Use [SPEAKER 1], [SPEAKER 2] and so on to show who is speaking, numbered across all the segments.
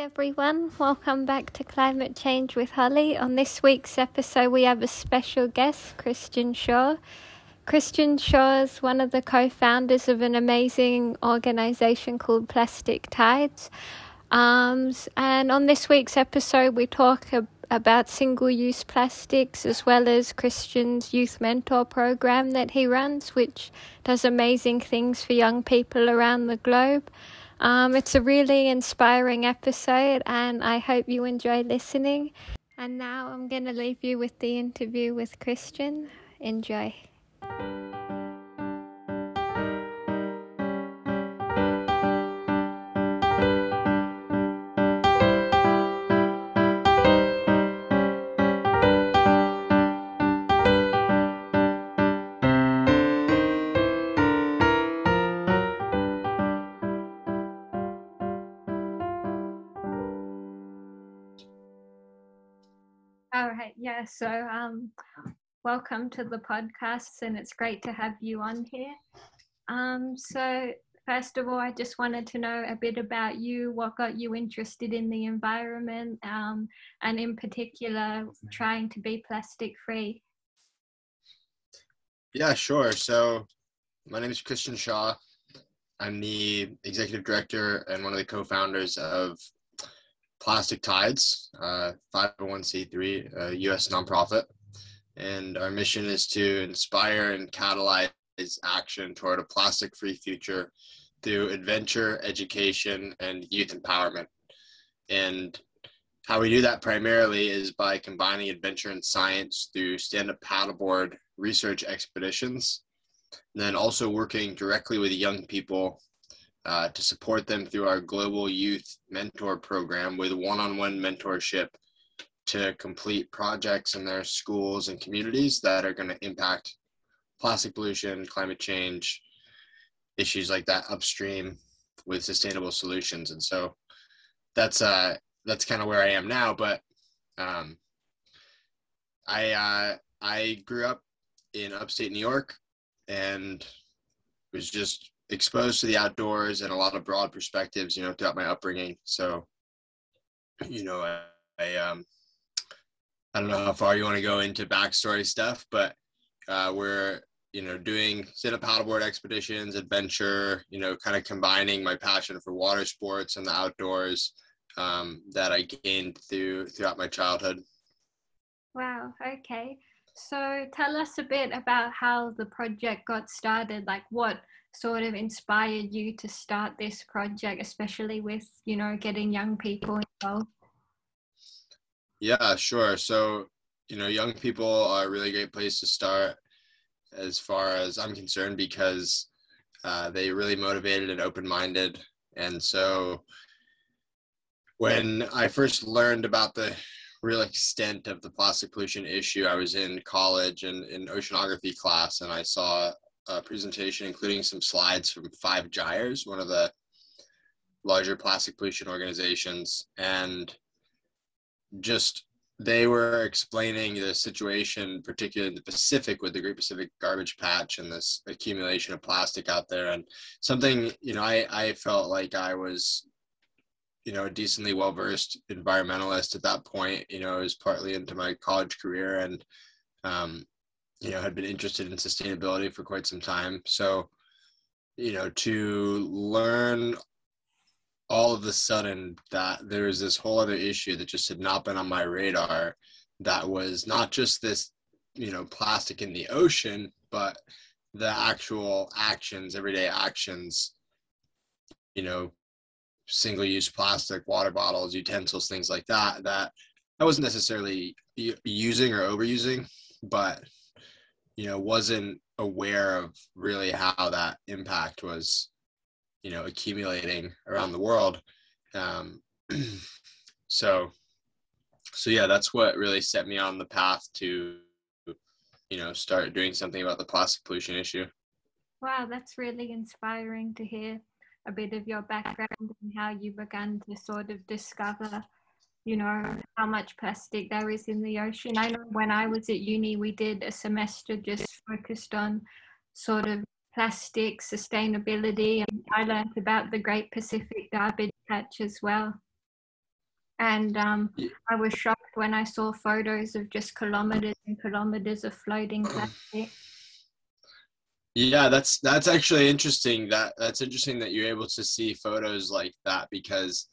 [SPEAKER 1] everyone, welcome back to Climate Change with Holly. On this week's episode, we have a special guest, Christian Shaw. Christian Shaw is one of the co founders of an amazing organization called Plastic Tides. Um, and on this week's episode, we talk ab- about single use plastics as well as Christian's youth mentor program that he runs, which does amazing things for young people around the globe. Um, it's a really inspiring episode, and I hope you enjoy listening. And now I'm going to leave you with the interview with Christian. Enjoy. Yeah. So, um, welcome to the podcast, and it's great to have you on here. Um, so, first of all, I just wanted to know a bit about you, what got you interested in the environment, um, and in particular, trying to be plastic free.
[SPEAKER 2] Yeah, sure. So, my name is Christian Shaw. I'm the executive director and one of the co-founders of Plastic Tides, uh, 501c3, a U.S. nonprofit, and our mission is to inspire and catalyze action toward a plastic-free future through adventure, education, and youth empowerment. And how we do that primarily is by combining adventure and science through stand-up paddleboard research expeditions, and then also working directly with young people uh, to support them through our global youth mentor program with one-on-one mentorship to complete projects in their schools and communities that are going to impact plastic pollution, climate change, issues like that upstream with sustainable solutions. And so that's uh that's kind of where I am now. But um, I uh, I grew up in upstate New York and was just exposed to the outdoors and a lot of broad perspectives, you know, throughout my upbringing. So, you know, I, I um, I don't know how far you want to go into backstory stuff, but uh, we're you know doing stand-up paddleboard expeditions, adventure, you know, kind of combining my passion for water sports and the outdoors um, that I gained through throughout my childhood.
[SPEAKER 1] Wow. Okay. So tell us a bit about how the project got started. Like, what sort of inspired you to start this project, especially with you know getting young people involved?
[SPEAKER 2] Yeah, sure. So, you know, young people are a really great place to start as far as I'm concerned because uh, they really motivated and open minded. And so, when I first learned about the real extent of the plastic pollution issue, I was in college and in oceanography class, and I saw a presentation including some slides from Five Gyres, one of the larger plastic pollution organizations, and just they were explaining the situation, particularly in the Pacific, with the Great Pacific Garbage Patch and this accumulation of plastic out there. And something, you know, I, I felt like I was, you know, a decently well versed environmentalist at that point. You know, I was partly into my college career and, um, you know, had been interested in sustainability for quite some time. So, you know, to learn all of a sudden that there was this whole other issue that just had not been on my radar that was not just this you know plastic in the ocean but the actual actions everyday actions you know single use plastic water bottles utensils things like that that i wasn't necessarily using or overusing but you know wasn't aware of really how that impact was you know accumulating around the world. Um, so so yeah that's what really set me on the path to you know start doing something about the plastic pollution issue.
[SPEAKER 1] Wow that's really inspiring to hear a bit of your background and how you began to sort of discover you know how much plastic there is in the ocean i know when i was at uni we did a semester just focused on sort of plastic sustainability and I learned about the Great Pacific Garbage Patch as well. And um, I was shocked when I saw photos of just kilometers and kilometers of floating plastic.
[SPEAKER 2] Yeah, that's that's actually interesting. That that's interesting that you're able to see photos like that because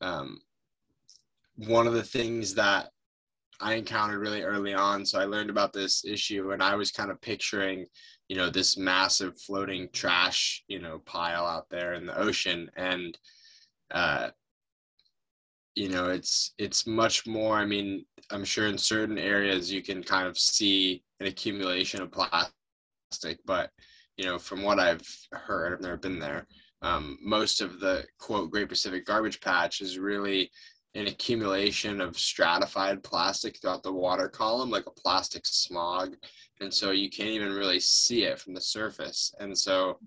[SPEAKER 2] um, one of the things that I encountered really early on. So I learned about this issue and I was kind of picturing, you know, this massive floating trash, you know, pile out there in the ocean. And, uh, you know, it's, it's much more, I mean, I'm sure in certain areas you can kind of see an accumulation of plastic, but, you know, from what I've heard, I've never been there. Um, most of the quote Great Pacific Garbage Patch is really an accumulation of stratified plastic throughout the water column, like a plastic smog. And so you can't even really see it from the surface. And so,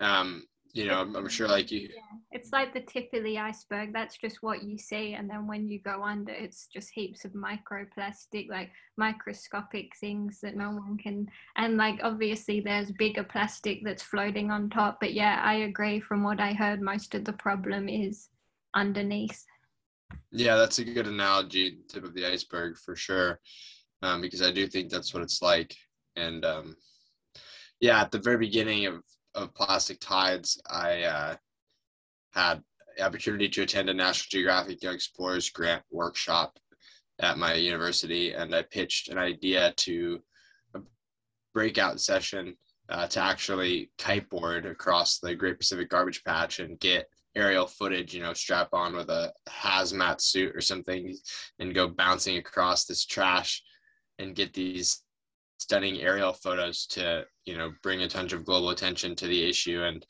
[SPEAKER 2] um, you know, I'm, sure like you.
[SPEAKER 1] Yeah. It's like the tip of the iceberg. That's just what you see. And then when you go under, it's just heaps of microplastic, like microscopic things that no one can. And like obviously, there's bigger plastic that's floating on top. But yeah, I agree. From what I heard, most of the problem is underneath.
[SPEAKER 2] Yeah, that's a good analogy, tip of the iceberg for sure, um, because I do think that's what it's like. And um, yeah, at the very beginning of, of Plastic Tides, I uh, had the opportunity to attend a National Geographic Young Explorers grant workshop at my university, and I pitched an idea to a breakout session uh, to actually kiteboard across the Great Pacific Garbage Patch and get aerial footage, you know, strap on with a hazmat suit or something and go bouncing across this trash and get these stunning aerial photos to, you know, bring a ton of global attention to the issue. And,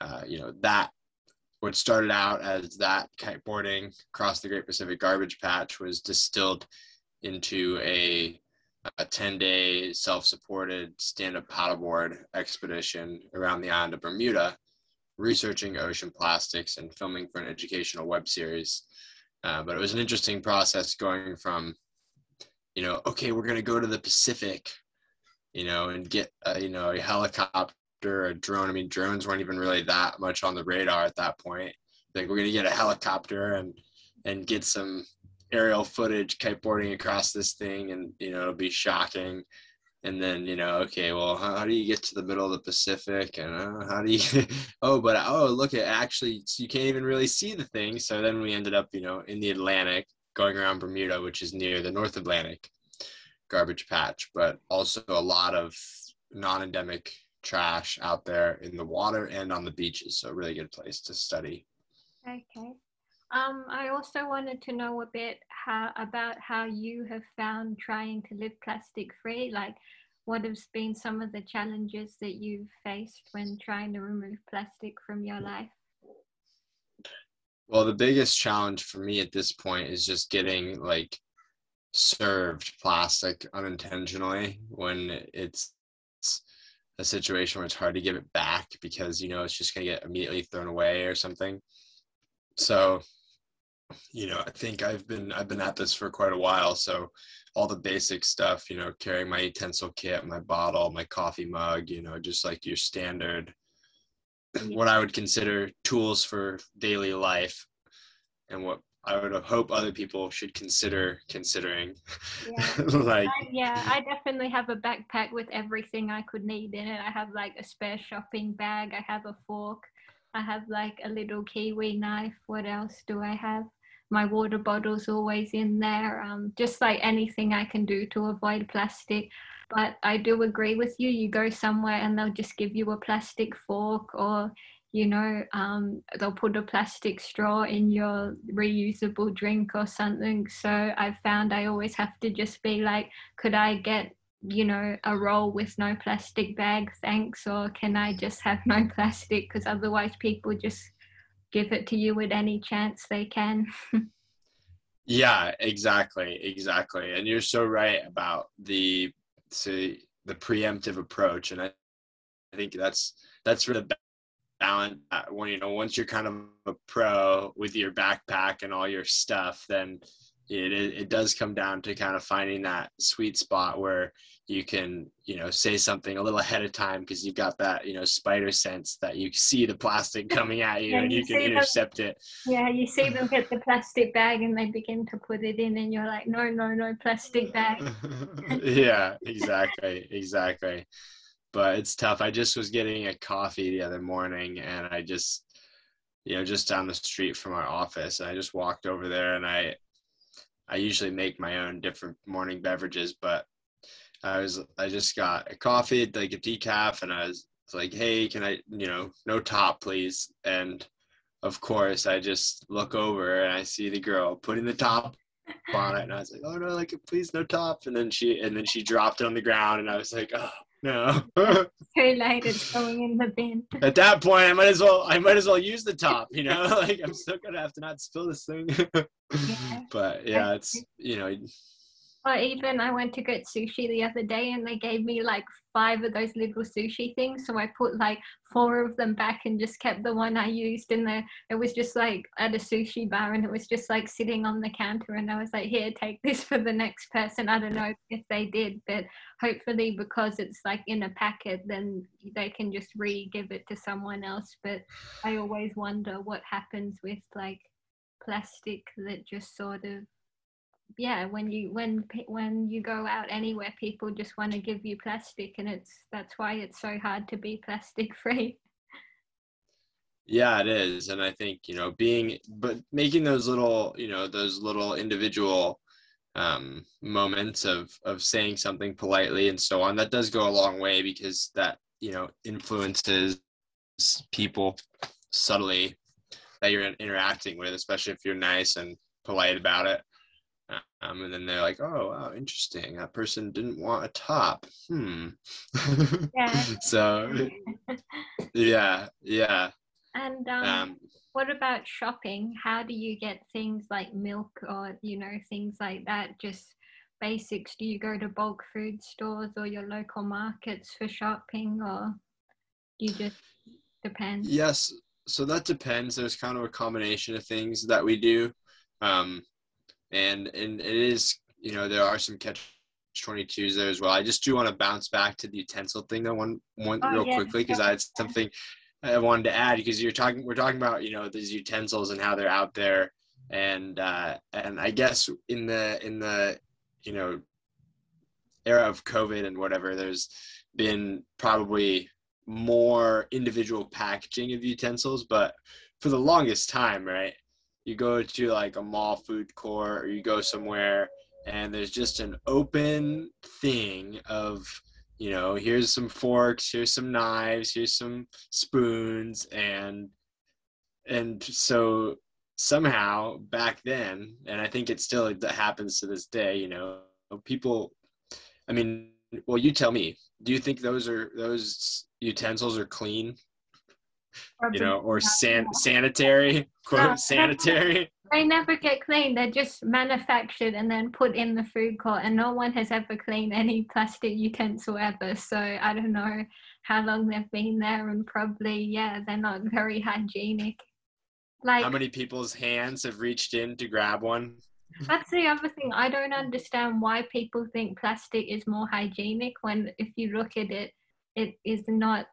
[SPEAKER 2] uh, you know, that what started out as that kiteboarding across the Great Pacific Garbage Patch was distilled into a a 10 day self supported stand up paddleboard expedition around the island of Bermuda researching ocean plastics and filming for an educational web series. Uh, but it was an interesting process going from, you know, okay, we're going to go to the Pacific, you know, and get, a, you know, a helicopter, a drone. I mean, drones weren't even really that much on the radar at that point. Like, we're going to get a helicopter and, and get some aerial footage kiteboarding across this thing and, you know, it'll be shocking and then you know okay well how, how, do you get to the middle of the pacific? And uh, how do you oh but oh look at actually you can't even really see the thing. So then we ended up you know in the atlantic going around bermuda which is near the north atlantic garbage patch but also a lot of non-endemic trash out there in the water and on the beaches. So a really good place to study.
[SPEAKER 1] Okay um, I also wanted to know a bit how about how you have found trying to live plastic free. Like, what has been some of the challenges that you've faced when trying to remove plastic from your life?
[SPEAKER 2] Well, the biggest challenge for me at this point is just getting like served plastic unintentionally when it's a situation where it's hard to give it back because you know it's just going to get immediately thrown away or something so you know i think i've been i've been at this for quite a while so all the basic stuff you know carrying my utensil kit my bottle my coffee mug you know just like your standard what i would consider tools for daily life and what i would hope other people should consider considering
[SPEAKER 1] yeah. like I, yeah i definitely have a backpack with everything i could need in it i have like a spare shopping bag i have a fork I have like a little kiwi knife. What else do I have? My water bottle's always in there. Um, just like anything I can do to avoid plastic. But I do agree with you. You go somewhere and they'll just give you a plastic fork or you know, um, they'll put a plastic straw in your reusable drink or something. So I found I always have to just be like, could I get, you know, a roll with no plastic bag, thanks, or can I just have no plastic? Because otherwise, people just give it to you at any chance they can.
[SPEAKER 2] yeah, exactly, exactly. And you're so right about the say the preemptive approach, and I, I think that's that's really balance. Uh, when you know once you're kind of a pro with your backpack and all your stuff, then it, it does come down to kind of finding that sweet spot where you can you know say something a little ahead of time because you've got that you know spider sense that you see the plastic coming at you yeah, and you, you can intercept
[SPEAKER 1] them,
[SPEAKER 2] it.
[SPEAKER 1] Yeah you see them get the plastic bag and they begin to put it in and you're like no no no plastic bag.
[SPEAKER 2] Yeah exactly exactly. But it's tough. I just was getting a coffee the other morning and i just you know just down the street from our office and i just walked over there and i i usually make my own different morning beverages but I was I just got a coffee, like a decaf, and I was like, "Hey, can I, you know, no top, please?" And of course, I just look over and I see the girl putting the top on it, and I was like, "Oh no, like please no top." And then she and then she dropped it on the ground, and I was like, "Oh no."
[SPEAKER 1] Too late. It's going in the bin.
[SPEAKER 2] At that point, I might as well I might as well use the top. You know, like I'm still gonna have to not spill this thing. yeah. But yeah, it's you know
[SPEAKER 1] or even I went to get sushi the other day and they gave me like five of those little sushi things. So I put like four of them back and just kept the one I used. in there. it was just like at a sushi bar and it was just like sitting on the counter. And I was like, here, take this for the next person. I don't know if they did, but hopefully because it's like in a packet, then they can just re give it to someone else. But I always wonder what happens with like plastic that just sort of yeah when you when when you go out anywhere people just want to give you plastic and it's that's why it's so hard to be plastic free.
[SPEAKER 2] Yeah it is and i think you know being but making those little you know those little individual um, moments of of saying something politely and so on that does go a long way because that you know influences people subtly that you're interacting with especially if you're nice and polite about it um, and then they're like, "Oh, wow, interesting. That person didn't want a top. Hmm." Yeah. so, yeah, yeah.
[SPEAKER 1] And um, um, what about shopping? How do you get things like milk or you know things like that? Just basics. Do you go to bulk food stores or your local markets for shopping, or do you just depend?
[SPEAKER 2] Yes. So that depends. There's kind of a combination of things that we do. Um, and and it is you know there are some catch 22s there as well. I just do want to bounce back to the utensil thing though one one oh, real yeah, quickly because I had something I wanted to add because you're talking we're talking about you know these utensils and how they're out there and uh, and I guess in the in the you know era of COVID and whatever there's been probably more individual packaging of utensils but for the longest time right you go to like a mall food court or you go somewhere and there's just an open thing of you know here's some forks here's some knives here's some spoons and and so somehow back then and i think it still happens to this day you know people i mean well you tell me do you think those are those utensils are clean you know, or san- sanitary, quote, no, sanitary.
[SPEAKER 1] They never get cleaned. They're just manufactured and then put in the food court, and no one has ever cleaned any plastic utensil ever. So I don't know how long they've been there, and probably yeah, they're not very hygienic.
[SPEAKER 2] Like how many people's hands have reached in to grab one?
[SPEAKER 1] That's the other thing. I don't understand why people think plastic is more hygienic when, if you look at it, it is not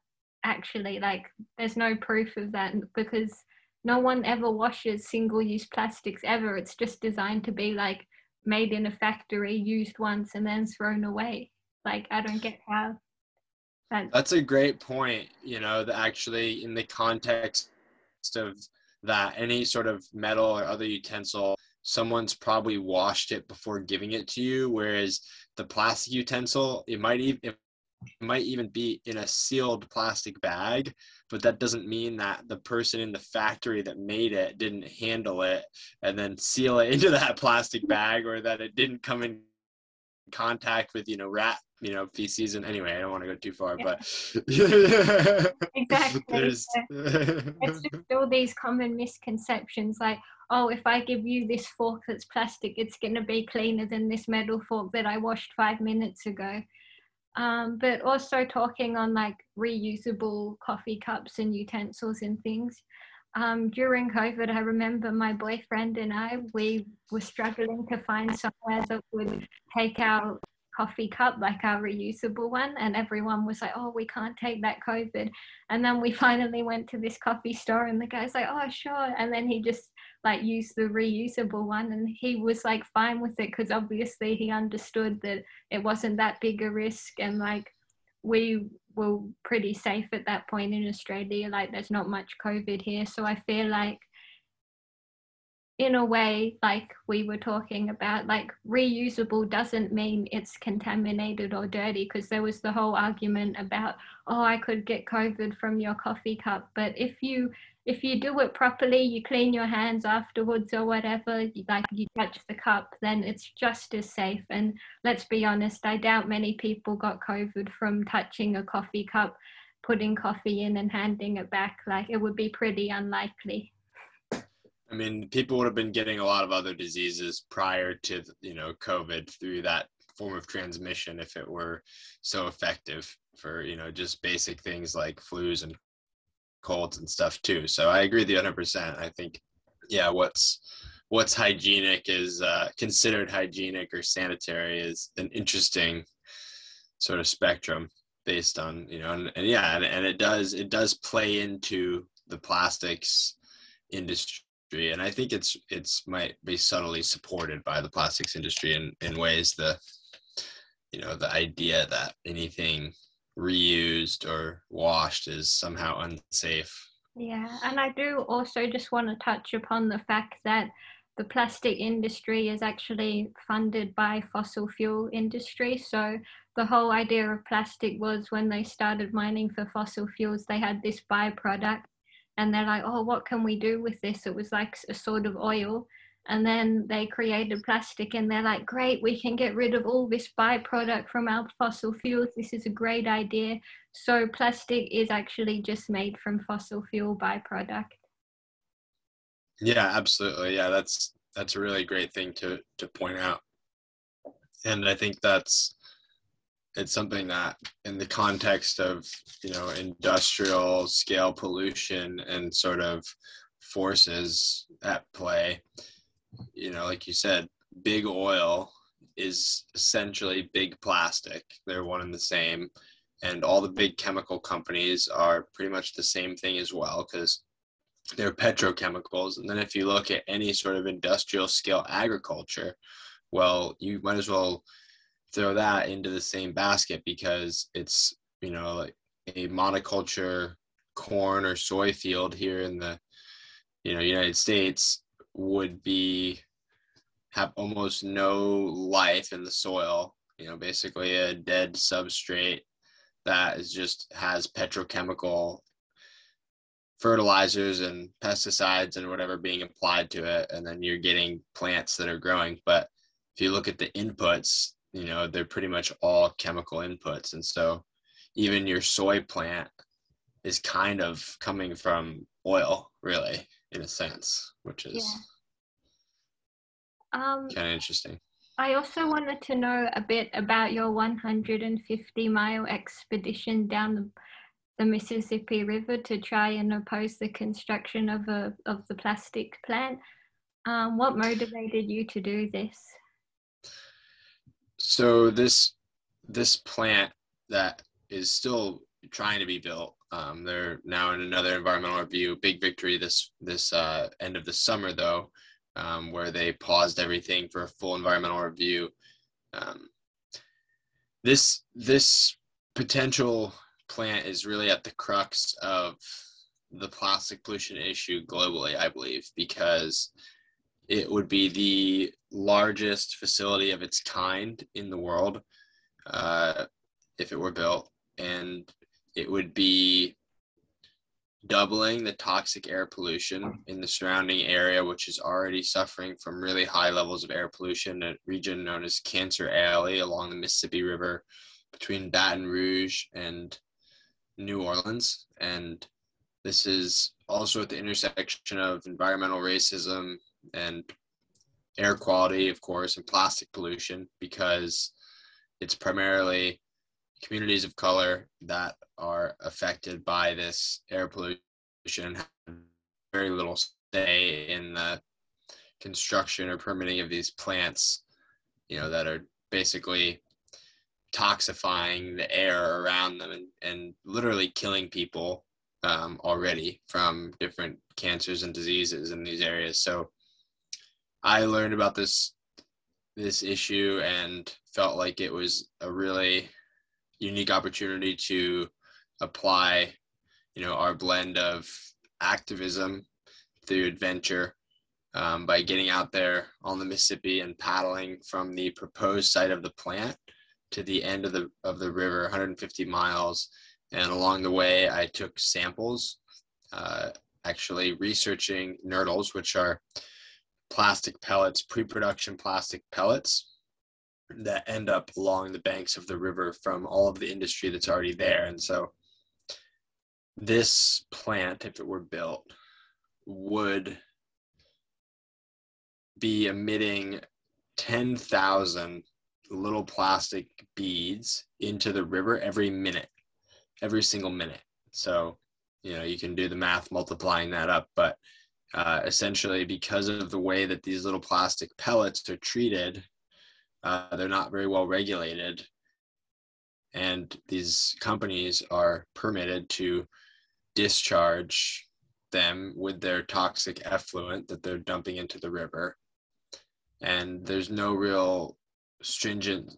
[SPEAKER 1] actually like there's no proof of that because no one ever washes single use plastics ever. It's just designed to be like made in a factory used once and then thrown away. Like i don't get how
[SPEAKER 2] that that's a great point you know that actually in the context of that any sort of metal or other utensil someone's probably washed it before giving it to you whereas the plastic utensil it might even might even be in a sealed plastic bag, but that doesn't mean that the person in the factory that made it didn't handle it and then seal it into that plastic bag or that it didn't come in contact with, you know, rat, you know, feces. And anyway, I don't want to go too far, yeah.
[SPEAKER 1] but exactly. There's... it's just all these common misconceptions like, oh, if I give you this fork that's plastic, it's going to be cleaner than this metal fork that I washed five minutes ago um, but also talking on like reusable coffee cups and utensils and things. um, during COVID, I remember my boyfriend and I, we were struggling to find somewhere that would take our coffee cup, like our reusable one. And everyone was like, oh, we can't take that COVID. And then we finally went to this coffee store and the guy's like, oh, sure. And then he just like use the reusable one and he was like fine with it because obviously he understood that it wasn't that big a risk and like we were pretty safe at that point in Australia. Like there's not much COVID here. So I feel like in a way, like we were talking about, like reusable doesn't mean it's contaminated or dirty because there was the whole argument about, oh, I could get COVID from your coffee cup. But if you if you do it properly, you clean your hands afterwards or whatever, like you touch the cup, then it's just as safe. And let's be honest, I doubt many people got COVID from touching a coffee cup, putting coffee in and handing it back. Like it would be pretty unlikely.
[SPEAKER 2] I mean, people would have been getting a lot of other diseases prior to, you know, COVID through that form of transmission if it were so effective for, you know, just basic things like flus and colds and stuff too. So I agree you 100%. I think, yeah, what's what's hygienic is uh, considered hygienic or sanitary is an interesting sort of spectrum based on you know and, and yeah and, and it does it does play into the plastics industry and I think it's it's might be subtly supported by the plastics industry in in ways the you know the idea that anything reused or washed is somehow unsafe.
[SPEAKER 1] Yeah, and I do also just want to touch upon the fact that the plastic industry is actually funded by fossil fuel industry. So the whole idea of plastic was when they started mining for fossil fuels, they had this byproduct and they're like, oh, what can we do with this? It was like a sort of oil. And then they created plastic and they're like, great, we can get rid of all this byproduct from our fossil fuels. This is a great idea. So plastic is actually just made from fossil fuel byproduct.
[SPEAKER 2] Yeah, absolutely. Yeah, that's that's a really great thing to to point out. And I think that's it's something that in the context of you know industrial scale pollution and sort of forces at play you know like you said big oil is essentially big plastic. They're one and the same. And all the big chemical companies are pretty much the same thing as well because they're petrochemicals. And then if you look at any sort of industrial scale agriculture well you might as well throw that into the same basket because it's you know like a monoculture corn or soy field here in the you know United States would be have almost no life in the soil you know basically a dead substrate that is just has petrochemical fertilizers and pesticides and whatever being applied to it. And then you're getting plants that are growing. But if you look at the inputs you know they're pretty much all chemical inputs. And so even your soy plant is kind of coming from oil really in a sense which is yeah. um, kind of interesting
[SPEAKER 1] i also wanted to know a bit about your 150 mile expedition down the, the mississippi river to try and oppose the construction of a of the plastic plant um, what motivated you to do this
[SPEAKER 2] so this this plant that is still trying to be built. Um, they're now in another environmental review. Big victory this this uh, end of the summer though, um, where they paused everything for a full environmental review. Um, this this potential plant is really at the crux of the plastic pollution issue globally, I believe, because it would be the largest facility of its kind in the world uh, if it were built, and it would be doubling the toxic air pollution in the surrounding area, which is already suffering from really high levels of air pollution, a region known as Cancer Alley along the Mississippi River between Baton Rouge and New Orleans. And this is also at the intersection of environmental racism and air quality, of course, and plastic pollution because it's primarily communities of color that are affected by this air pollution have very little say in the construction or permitting of these plants, you know, that are basically toxifying the air around them and, and literally killing people um, already from different cancers and diseases in these areas. So I learned about this this issue and felt like it was a really unique opportunity to apply, you know, our blend of activism through adventure um, by getting out there on the Mississippi and paddling from the proposed site of the plant to the end of the of the river, 150 miles. And along the way, I took samples, uh, actually researching nurdles, which are plastic pellets, pre-production plastic pellets that end up along the banks of the river from all of the industry that's already there. And so this plant, if it were built, would be emitting 10,000 little plastic beads into the river every minute, every single minute. So, you know, you can do the math multiplying that up, but uh, essentially because of the way that these little plastic pellets are treated, uh, they're not very well regulated. And these companies are permitted to discharge them with their toxic effluent that they're dumping into the river. And there's no real stringent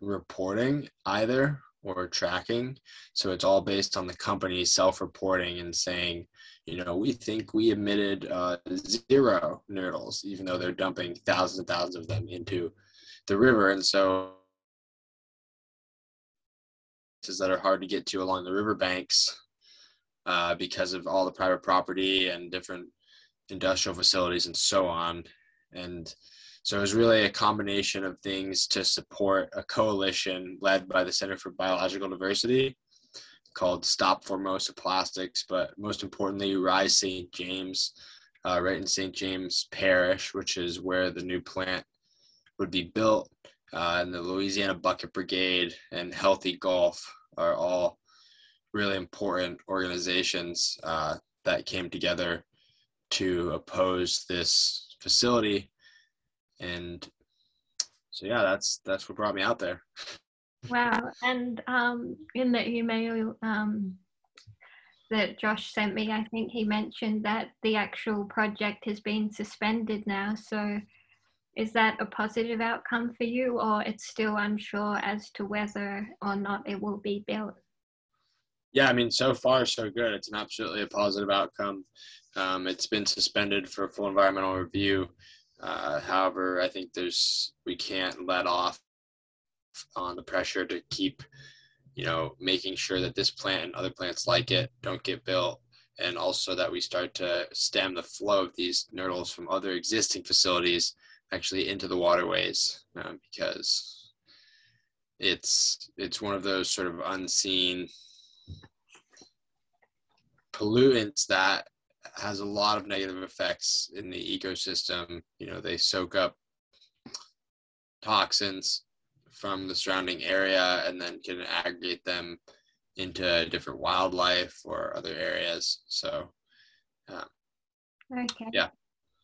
[SPEAKER 2] reporting either or tracking. So it's all based on the company self reporting and saying, you know, we think we emitted uh, zero nurdles, even though they're dumping thousands and thousands of them into the river. And so that are hard to get to along the riverbanks uh, because of all the private property and different industrial facilities and so on. And so it was really a combination of things to support a coalition led by the Center for Biological Diversity called Stop Formosa Plastics, but most importantly, Rise St. James, uh, right in St. James Parish, which is where the new plant would be built. Uh, and the Louisiana Bucket Brigade and Healthy Gulf are all really important organizations uh, that came together to oppose this facility. And so yeah that's that's what brought me out there.
[SPEAKER 1] Wow. And um in the email um that josh sent me i think he mentioned that the actual project has been suspended now. So is that a positive outcome for you or it's still unsure as to whether or not it will be built?
[SPEAKER 2] Yeah i mean so far so good. It's an absolutely a positive outcome. Um, it's been suspended for full environmental review. Uh, however, I think there's we can't let off on the pressure to keep, you know, making sure that this plant and other plants like it don't get built, and also that we start to stem the flow of these nurdles from other existing facilities actually into the waterways, uh, because it's it's one of those sort of unseen pollutants that has a lot of negative effects in the ecosystem. You know, they soak up toxins from the surrounding area and then can aggregate them into different wildlife or other areas. So,
[SPEAKER 1] um, okay.
[SPEAKER 2] Yeah.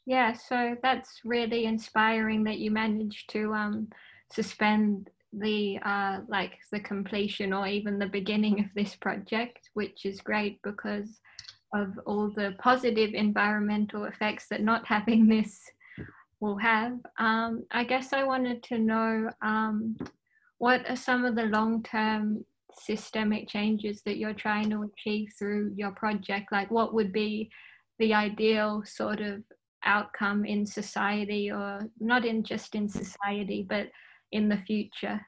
[SPEAKER 1] Yeah. So that's really inspiring that you managed to um, suspend the uh, like the completion or even the beginning of this project, which is great because of all the positive environmental effects that not having this will have. Um, I guess I wanted to know um, what are some of the long term systemic changes that you're trying to achieve through your project? Like, what would be the ideal sort of outcome in society, or not in just in society, but in the future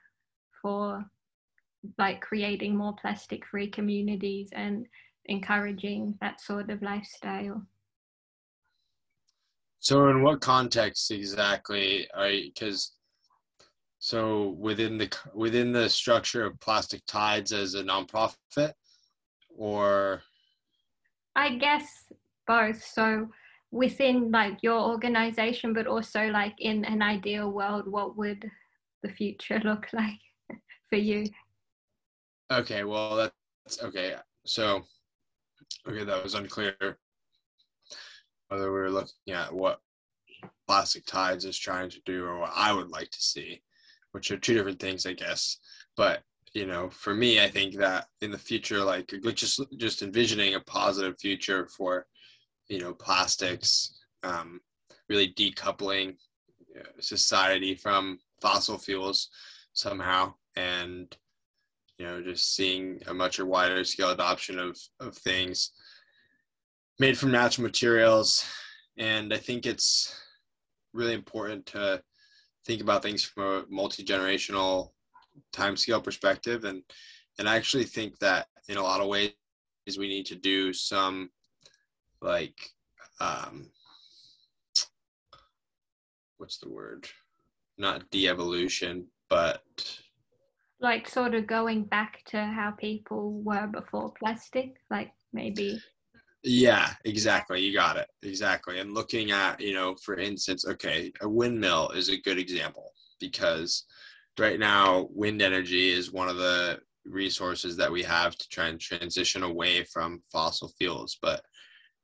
[SPEAKER 1] for like creating more plastic free communities and encouraging that sort of lifestyle.
[SPEAKER 2] So, in what context exactly? Because so within the within the structure of Plastic Tides as a nonprofit, or
[SPEAKER 1] I guess both. So within like your organization, but also like in an ideal world, what would the future look like for you?
[SPEAKER 2] Okay, well that's okay. So Okay, that was unclear. whether we're looking at what Plastic Tides is trying to do or what I would like to see, which are two different things, I guess. But you know, for me, I think that in the future, like just just envisioning a positive future for, you know, plastics, um, really decoupling society from fossil fuels somehow, and you know, just seeing a much wider scale adoption of of things made from natural materials, and I think it's really important to think about things from a multi generational time scale perspective. And and I actually think that in a lot of ways we need to do some like um what's the word? Not de-evolution but
[SPEAKER 1] like sort of going back to how people were before plastic like maybe?
[SPEAKER 2] Yeah exactly. You got it. Exactly. And looking at you know for instance okay a windmill is a good example because right now wind energy is one of the resources that we have to try and transition away from fossil fuels but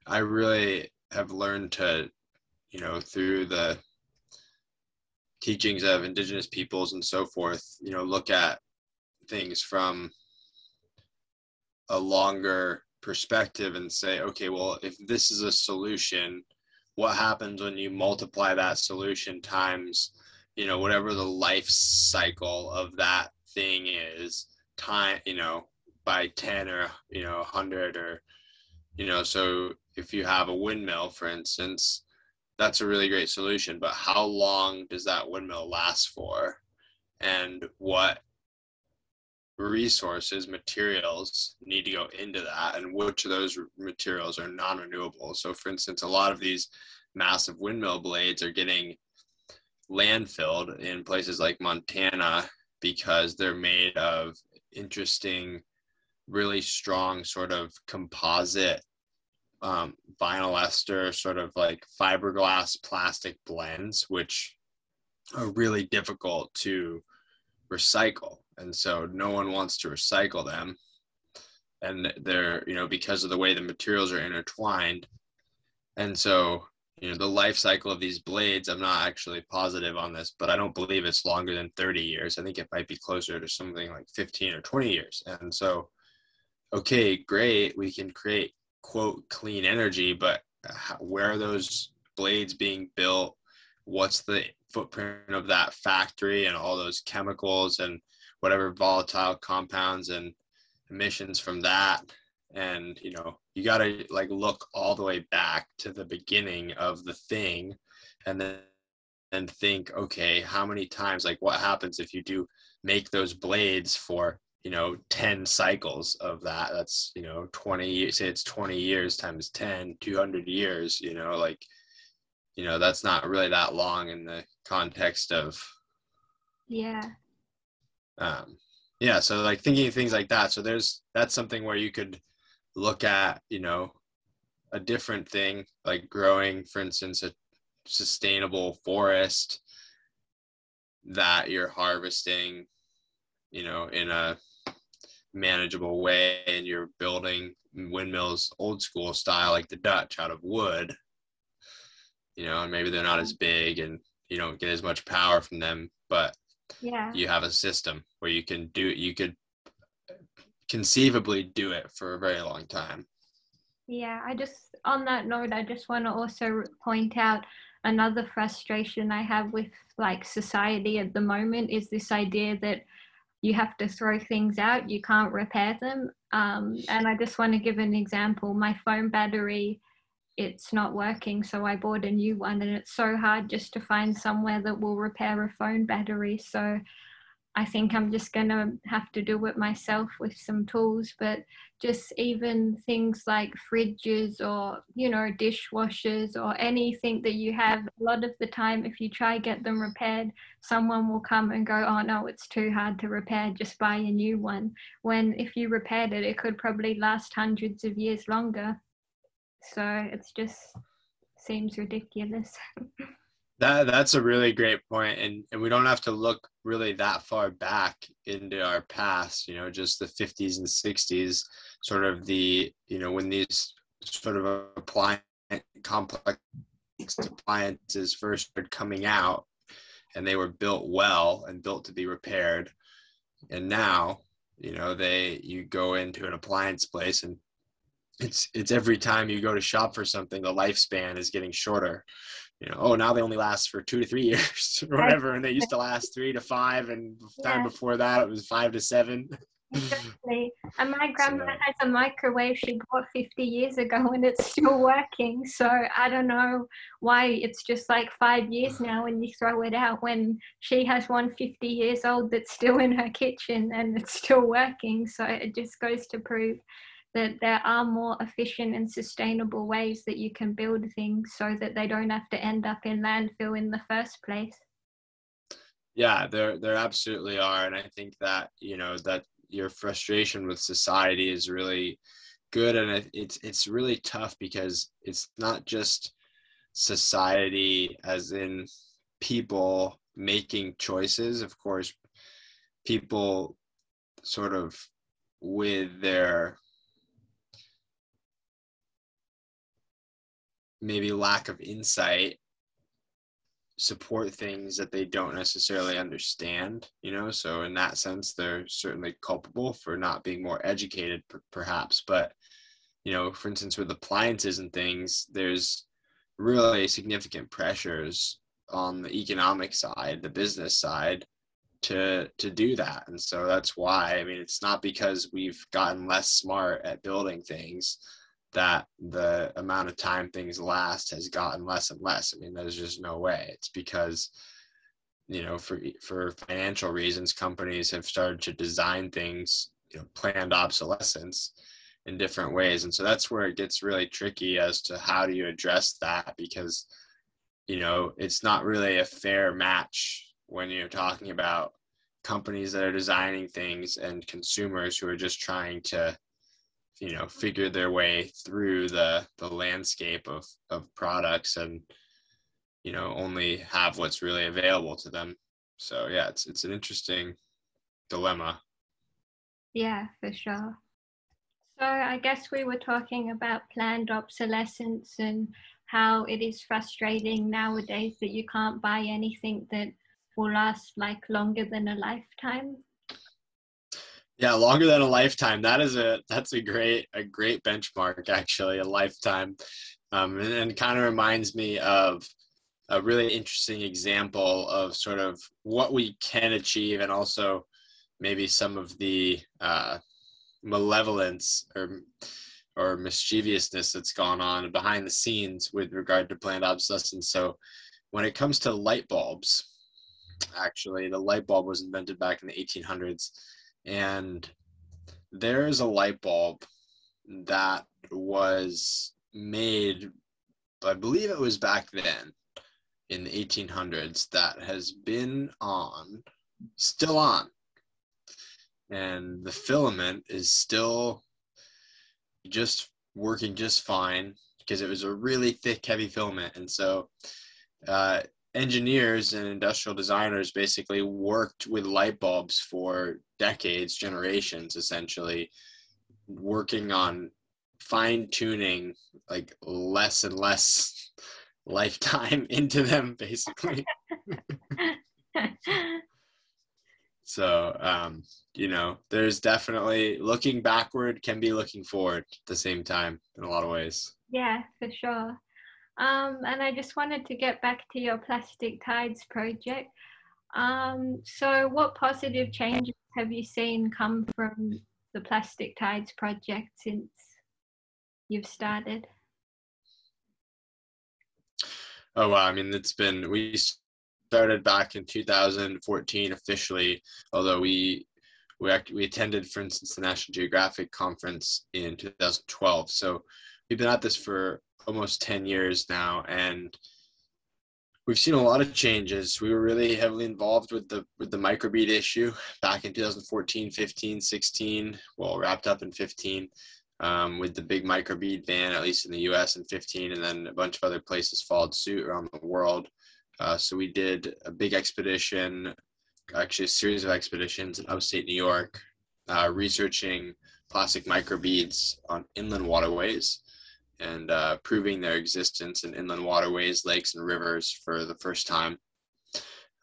[SPEAKER 2] i really have learned to you know through the teachings of indigenous peoples and so forth you know look at things from a longer perspective and say okay well if this is a solution what happens when you multiply that solution times you know whatever the life cycle of that thing is time you know by 10 or you know 100 or you know so if you have a windmill for instance that's a really great solution but how long does that windmill last for? And what resources materials need to go into that and which of those materials are non-renewable? So for instance a lot of these massive windmill blades are getting landfilled in places like Montana because they're made of interesting, really strong sort of composite um, vinyl ester, sort of like fiberglass plastic blends, which are really difficult to recycle. And so no one wants to recycle them. And they're, you know, because of the way the materials are intertwined. And so you know the life cycle of these blades i'm not actually positive on this but i don't believe it's longer than 30 years i think it might be closer to something like 15 or 20 years and so okay great we can create quote clean energy but where are those blades being built? What's the footprint of that factory and all those chemicals and whatever volatile compounds and emissions from that? And you know you got to like look all the way back to the beginning of the thing and then and think okay how many times like what happens if you do make those blades for you know 10 cycles of that that's you know 20 say it's 20 years times 10 200 years you know like you know that's not really that long in the context of
[SPEAKER 1] yeah.
[SPEAKER 2] Um yeah so like thinking things like that so there's that's something where you could look at you know a different thing like growing for instance a sustainable forest that you're harvesting you know in a manageable way and you're building windmills old school style like the dutch out of wood you know and maybe they're not as big and you don't get as much power from them but
[SPEAKER 1] yeah
[SPEAKER 2] you have a system where you can do you could conceivably do it for a very long time.
[SPEAKER 1] Yeah, I just, on that note, I just want to also point out another frustration I have with like society at the moment is this idea that you have to throw things out, you can't repair them. Um, and I just want to give an example. My phone battery, it's not working, so I bought a new one, and it's so hard just to find somewhere that will repair a phone battery. So I think I'm just going to have to do it myself with some tools. But just even things like fridges or, you know, dishwashers or anything that you have, a lot of the time, if you try get them repaired, someone will come and go, oh no, it's too hard to repair, just buy a new one. When if you repaired it, it could probably last hundreds of years longer. So it's just seems ridiculous.
[SPEAKER 2] That that's a really great point, and and we don't have to look really that far back into our past. You know, just the 50s and 60s, sort of the you know when these sort of appliance complex appliances first started coming out and they were built well and built to be repaired and now you know they you go into an appliance place and it's it's every time you go to shop for something the lifespan is getting shorter you know oh now they only last for two to three years or whatever and they used to last three to five and time before that it was five to seven
[SPEAKER 1] Exactly. And my grandma so, has a microwave she bought 50 years ago and it's still working. So I don't know why it's just like five years now and you throw it out when she has one 50 years old that's still in her kitchen and it's still working. So it just goes to prove that there are more efficient and sustainable ways that you can build things so that they don't have to end up in landfill in the first place.
[SPEAKER 2] Yeah, there there absolutely are, and I think that you know that your frustration with society is really good. And it's it's really tough because it's not just society as in people making choices. Of course people sort of with their maybe lack of insight support things that they don't necessarily understand you know? So in that sense they're certainly culpable for not being more educated p- perhaps. But you know for instance with appliances and things there's really significant pressures on the economic side the business side to to do that. And so that's why i mean it's not because we've gotten less smart at building things that the amount of time things last has gotten less and less. I mean, there's just no way. It's because you know, for for financial reasons, companies have started to design things, you know, planned obsolescence in different ways, and so that's where it gets really tricky as to how do you address that because you know it's not really a fair match when you're talking about companies that are designing things and consumers who are just trying to you know figure their way through the the landscape of of products and you know only have what's really available to them. So yeah it's it's an interesting dilemma.
[SPEAKER 1] Yeah for sure. So i guess we were talking about planned obsolescence and how it is frustrating nowadays that you can't buy anything that will last like longer than a lifetime
[SPEAKER 2] yeah, longer than a lifetime. That is a that's a great a great benchmark actually, a lifetime. Um, and, and kind of reminds me of a really interesting example of sort of what we can achieve and also maybe some of the uh, malevolence or or mischievousness that's gone on behind the scenes with regard to planned obsolescence. So when it comes to light bulbs, actually the light bulb was invented back in the 1800s and there's a light bulb that was made i believe it was back then in the 1800s that has been on still on. And the filament is still just working just fine because it was a really thick heavy filament. And so uh, engineers and industrial designers basically worked with light bulbs for decades, generations, essentially, working on fine tuning like less and less lifetime into them, basically. so, um, you know, there's definitely looking backward can be looking forward at the same time in a lot of ways.
[SPEAKER 1] Yeah, for sure. Um, and I just wanted to get back to your Plastic Tides project. Um, so, what positive changes have you seen come from the Plastic Tides project since you've started?
[SPEAKER 2] Oh, wow. I mean, it's been, we started back in 2014 officially, although we we, act, we attended, for instance, the National Geographic conference in 2012. So we've been at this for almost 10 years now and we've seen a lot of changes. We were really heavily involved with the with the microbead issue back in 2014 15 16 well wrapped up in 15 um, with the big microbead ban at least in the us in 15 and then a bunch of other places followed suit around the world. Uh, so we did a big expedition actually a series of expeditions in upstate new york uh, researching plastic microbeads on inland waterways and uh, proving their existence in inland waterways, lakes, and rivers for the first time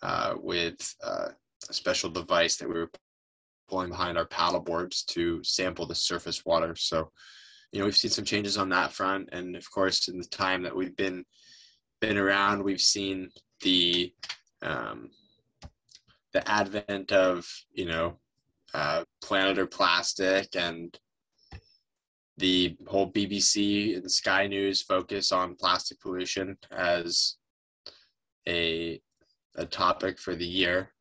[SPEAKER 2] uh, with uh, a special device that we were pulling behind our paddle boards to sample the surface water. So, you know, we've seen some changes on that front, and of course, in the time that we've been been around, we've seen the um, the advent of you know uh, planet or plastic and the whole BBC and Sky News focus on plastic pollution as a a topic for the year.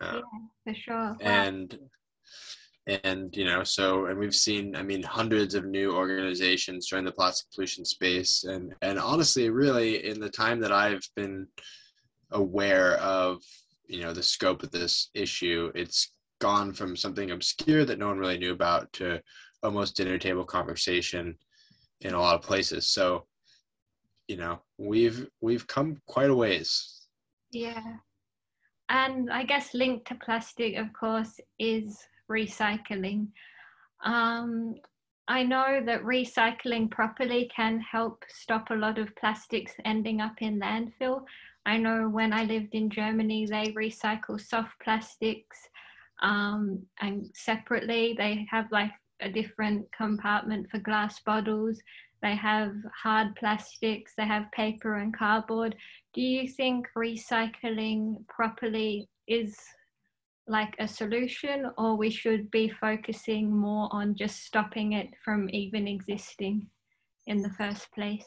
[SPEAKER 1] Uh, yeah, for sure.
[SPEAKER 2] And and you know so and we've seen i mean hundreds of new organizations join the plastic pollution space and and honestly really in the time that i've been aware of you know the scope of this issue it's gone from something obscure that no one really knew about to almost dinner table conversation in a lot of places. So you know we've we've come quite a ways.
[SPEAKER 1] Yeah. And i guess linked to plastic of course is recycling. Um, i know that recycling properly can help stop a lot of plastics ending up in landfill. I know when I lived in Germany, they recycle soft plastics um, and separately they have like a different compartment for glass bottles. They have hard plastics, they have paper and cardboard. Do you think recycling properly is like a solution, or we should be focusing more on just stopping it from even existing in the first place?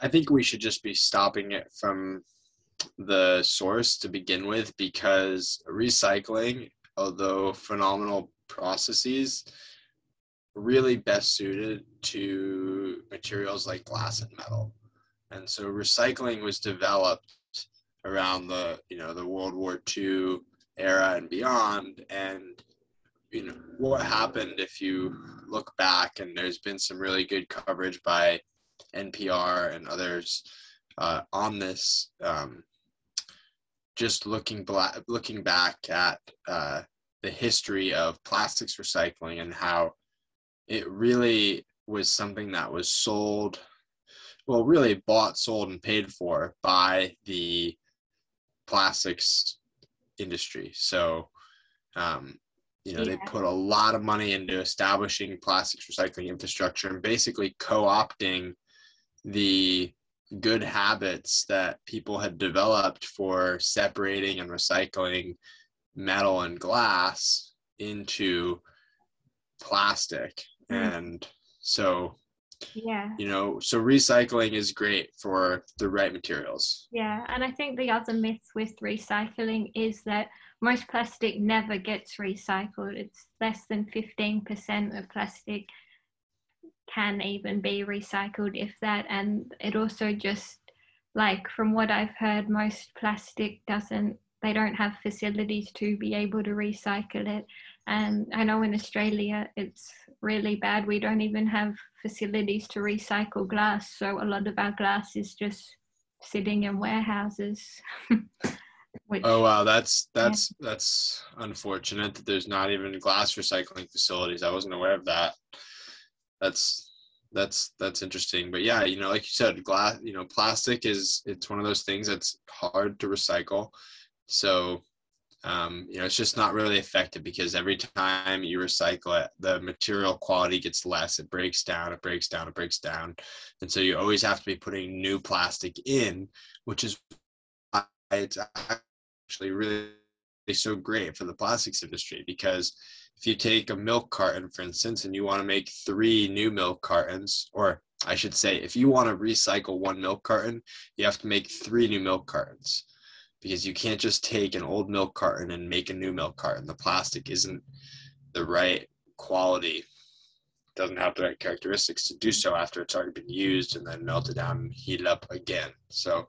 [SPEAKER 2] I think we should just be stopping it from the source to begin with because recycling, although phenomenal processes, really best suited to materials like glass and metal. And so recycling was developed around the, you know, the World War II era and beyond. And, you know, what happened if you look back and there's been some really good coverage by NPR and others uh, on this. Um, just looking black, looking back at uh, the history of plastics recycling and how it really was something that was sold, well, really bought, sold, and paid for by the plastics industry. So, um, you know, yeah. they put a lot of money into establishing plastics recycling infrastructure and basically co-opting the good habits that people had developed for separating and recycling metal and glass into plastic. Mm. and so
[SPEAKER 1] yeah.
[SPEAKER 2] you know so recycling is great for the right materials.
[SPEAKER 1] Yeah and i think the other myth with recycling is that most plastic never gets recycled. It's less than 15% of plastic can even be recycled if that and it also just like from what i've heard most plastic doesn't they don't have facilities to be able to recycle it and i know in australia it's really bad we don't even have facilities to recycle glass so a lot of our glass is just sitting in warehouses
[SPEAKER 2] Which, oh wow, that's that's yeah. that's unfortunate that there's not even glass recycling facilities. I wasn't aware of that that's that's that's interesting. But yeah you know like you said glass you know plastic is it's one of those things that's hard to recycle. So um, you know it's just not really effective because every time you recycle it the material quality gets less. It breaks down it breaks down it breaks down. And so you always have to be putting new plastic in which is why it's actually really so great for the plastics industry because if you take a milk carton, for instance, and you want to make three new milk cartons, or I should say, if you want to recycle one milk carton, you have to make three new milk cartons because you can't just take an old milk carton and make a new milk carton. The plastic isn't the right quality, doesn't have the right characteristics to do so after it's already been used and then melted down and heated up again. So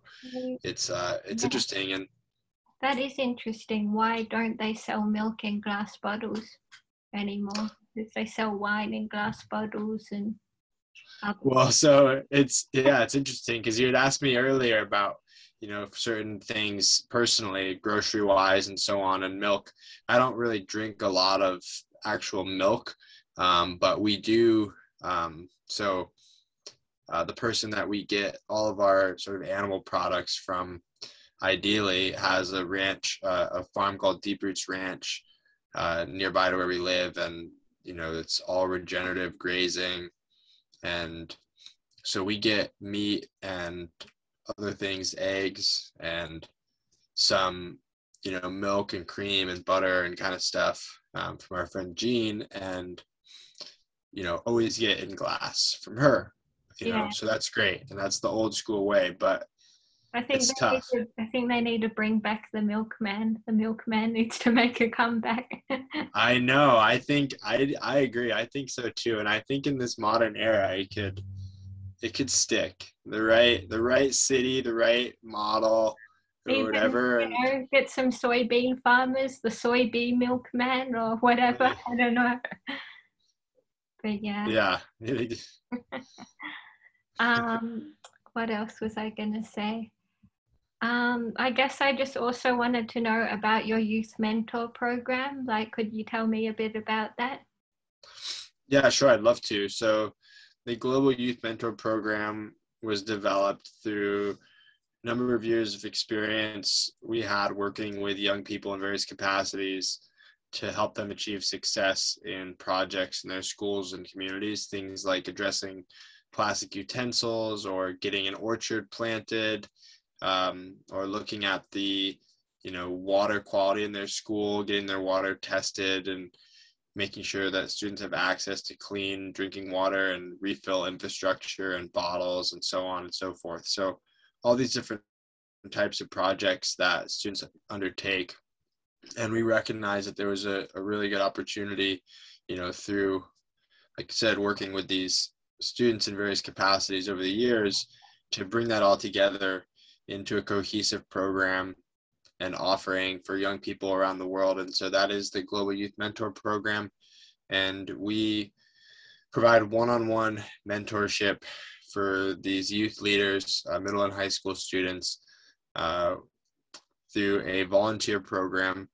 [SPEAKER 2] it's uh, it's interesting and
[SPEAKER 1] that is interesting. Why don't they sell milk in glass bottles anymore? If they sell wine in glass bottles and
[SPEAKER 2] well, so it's yeah, it's interesting because you had asked me earlier about you know certain things personally, grocery wise, and so on, and milk. I don't really drink a lot of actual milk, Um, but we do, um, so uh, the person that we get all of our sort of animal products from ideally has a ranch, uh, a farm called Deep Roots Ranch uh, nearby to where we live. And, you know, it's all regenerative grazing. And so we get meat and other things, eggs and some, you know, milk and cream and butter and kind of stuff um, from our friend Jean. And, you know, always get in glass from her you yeah. know so that's great and that's the old school way but
[SPEAKER 1] I think
[SPEAKER 2] it's
[SPEAKER 1] they tough. To, I think they need to bring back the milkman. The milkman needs to make a comeback.
[SPEAKER 2] I know. I think I I agree. I think so too. And I think in this modern era, it could it could stick. The right the right city, the right model, or Even, whatever.
[SPEAKER 1] You know, get some soybean farmers, the soybean milkman, or whatever. I don't know. But yeah.
[SPEAKER 2] Yeah.
[SPEAKER 1] um, what else was I going to say? Um, I guess I just also wanted to know about your youth mentor program. Like, could you tell me a bit about that?
[SPEAKER 2] Yeah, sure. I'd love to. So, the Global Youth Mentor Program was developed through a number of years of experience we had working with young people in various capacities to help them achieve success in projects in their schools and communities. Things like addressing plastic utensils or getting an orchard planted um, or looking at the you know water quality in their school getting their water tested and making sure that students have access to clean drinking water and refill infrastructure and bottles and so on and so forth. So all these different types of projects that students undertake. And we recognized that there was a, a really good opportunity you know through like i said working with these students in various capacities over the years to bring that all together into a cohesive program and offering for young people around the world. And so that is the Global Youth Mentor Program. And we provide one on one mentorship for these youth leaders, uh, middle and high school students, uh, through a volunteer program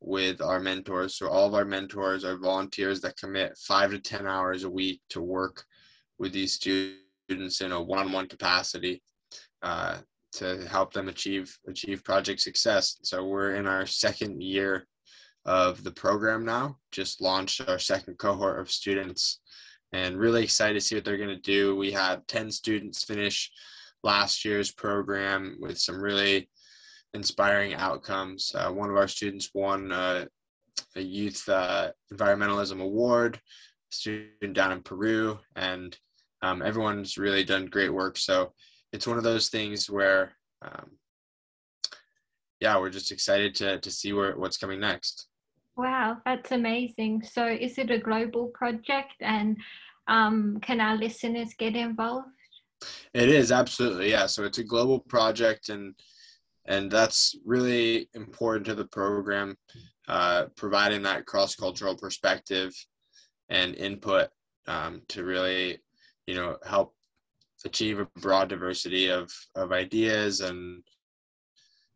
[SPEAKER 2] with our mentors. So all of our mentors are volunteers that commit five to 10 hours a week to work with these students in a one-on-one capacity uh, to help them achieve achieve project success. So we're in our second year of the program now. Just launched our second cohort of students, and really excited to see what they're going to do. We had ten students finish last year's program with some really inspiring outcomes. Uh, one of our students won uh, a youth uh, environmentalism award student down in Peru, and um, everyone's really done great work. So it's one of those things where, um, yeah, we're just excited to to see where what's coming next.
[SPEAKER 1] Wow, that's amazing. So is it a global project, and um, can our listeners get involved?
[SPEAKER 2] It is absolutely yeah. So it's a global project, and and that's really important to the program, uh, providing that cross cultural perspective and input um, to really you know help achieve a broad diversity of of ideas and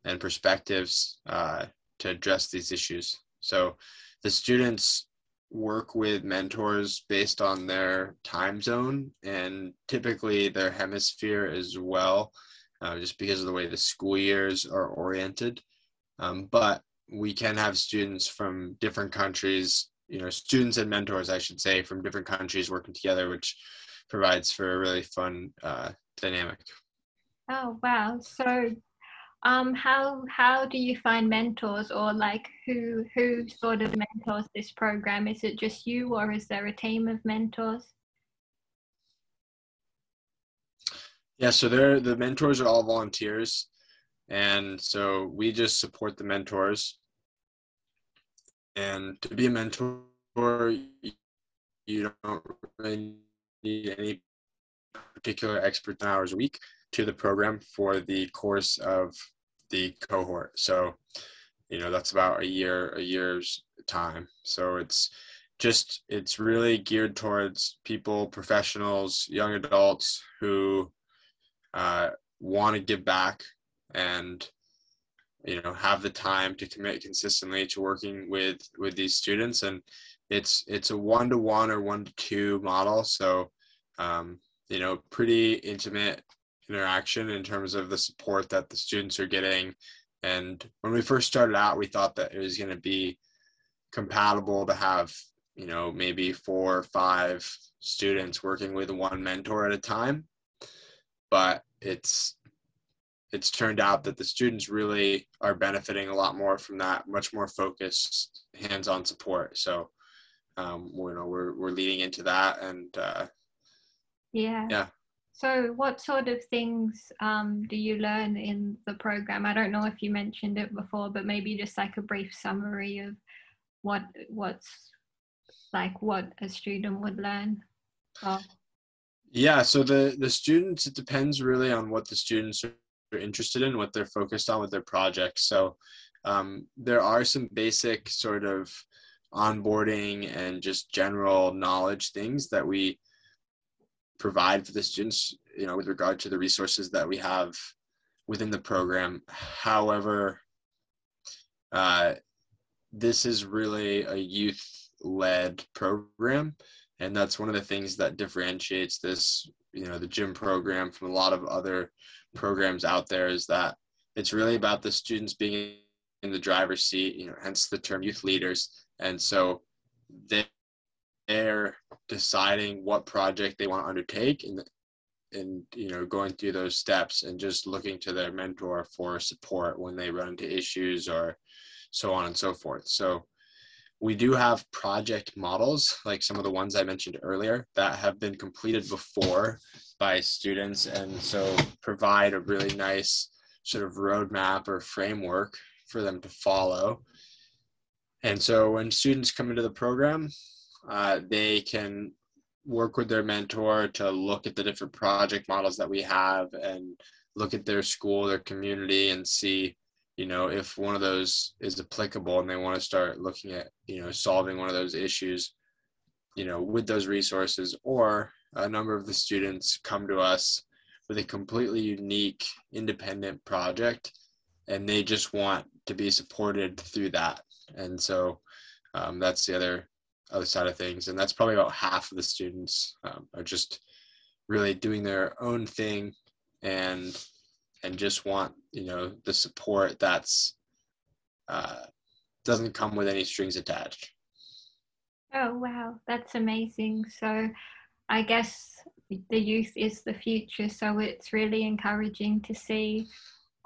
[SPEAKER 2] and perspectives uh, to address these issues. So the students work with mentors based on their time zone and typically their hemisphere as well uh, just because of the way the school years are oriented. Um, but we can have students from different countries you know students and mentors i should say from different countries working together which provides for a really fun uh, dynamic.
[SPEAKER 1] Oh wow! So, um, how how do you find mentors, or like who who sort of mentors this program? Is it just you, or is there a team of mentors?
[SPEAKER 2] Yeah, so they're the mentors are all volunteers, and so we just support the mentors. And to be a mentor, you don't really any particular expert hours a week to the program for the course of the cohort. So, you know, that's about a year, a year's time. So it's just, it's really geared towards people, professionals, young adults who uh, want to give back and, you know, have the time to commit consistently to working with, with these students. And it's it's a one to one or one to two model. So um, you know, pretty intimate interaction in terms of the support that the students are getting. And when we first started out, we thought that it was going to be compatible to have, you know, maybe four or five students working with one mentor at a time. But it's it's turned out that the students really are benefiting a lot more from that much more focused hands-on support so um, you know we're, we're leading into that and uh,
[SPEAKER 1] yeah
[SPEAKER 2] yeah
[SPEAKER 1] so what sort of things um, do you learn in the program i don't know if you mentioned it before but maybe just like a brief summary of what what's like what a student would learn oh.
[SPEAKER 2] yeah so the the students it depends really on what the students are interested in, what they're focused on with their projects. So um, there are some basic sort of onboarding and just general knowledge things that we provide for the students, you know, with regard to the resources that we have within the program. However, uh, this is really a youth led program. And that's one of the things that differentiates this, you know, the gym program from a lot of other programs out there is that it's really about the students being in the driver's seat, you know, hence the term youth leaders. And so they're deciding what project they want to undertake and and you know going through those steps and just looking to their mentor for support when they run into issues or so on and so forth. So we do have project models like some of the ones I mentioned earlier that have been completed before by students and so provide a really nice sort of roadmap or framework for them to follow. And so when students come into the program, uh, they can work with their mentor to look at the different project models that we have and look at their school, their community, and see you know if one of those is applicable and they want to start looking at you know solving one of those issues you know with those resources. Or a number of the students come to us with a completely unique independent project and they just want to be supported through that and so um, that's the other other side of things. And that's probably about half of the students um, are just really doing their own thing and and just want you know the support that's uh, doesn't come with any strings attached.
[SPEAKER 1] Oh wow. That's amazing. So i guess the youth is the future. So it's really encouraging to see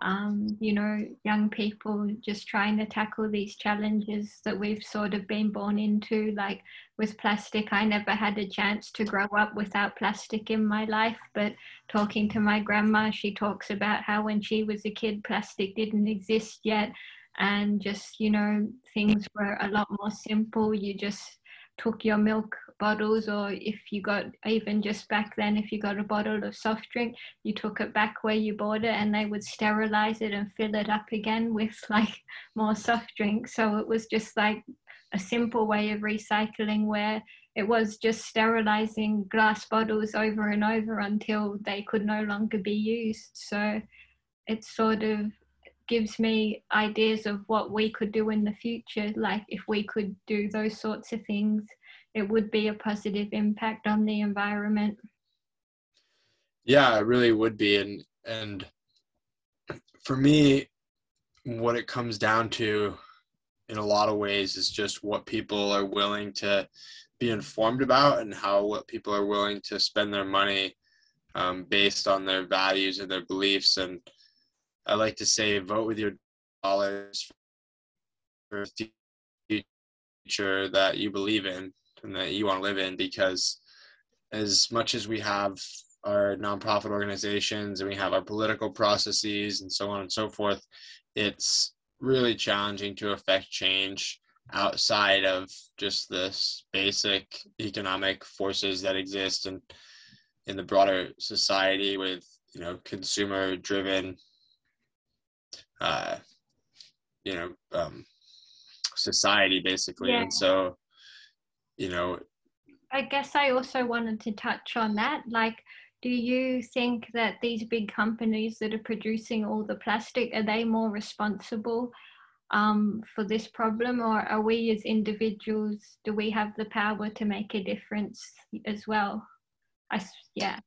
[SPEAKER 1] um, you know, young people just trying to tackle these challenges that we've sort of been born into. Like with plastic, I never had a chance to grow up without plastic in my life. But talking to my grandma, she talks about how when she was a kid, plastic didn't exist yet. And just, you know, things were a lot more simple. You just took your milk bottles or if you got even just back then if you got a bottle of soft drink you took it back where you bought it and they would sterilize it and fill it up again with like more soft drink so it was just like a simple way of recycling where it was just sterilizing glass bottles over and over until they could no longer be used. So it sort of gives me ideas of what we could do in the future like if we could do those sorts of things it would be a positive impact on the environment.
[SPEAKER 2] Yeah it really would be. And and for me what it comes down to in a lot of ways is just what people are willing to be informed about and how what people are willing to spend their money um, based on their values and their beliefs. And i like to say vote with your dollars for future that you believe in and that you want to live in because as much as we have our nonprofit organizations and we have our political processes and so on and so forth, it's really challenging to affect change outside of just this basic economic forces that exist in in the broader society with you know consumer driven uh you know um society basically yeah. and so you know
[SPEAKER 1] i guess i also wanted to touch on that like do you think that these big companies that are producing all the plastic are they more responsible um, for this problem, or are we as individuals, do we have the power to make a difference as well? I, yeah.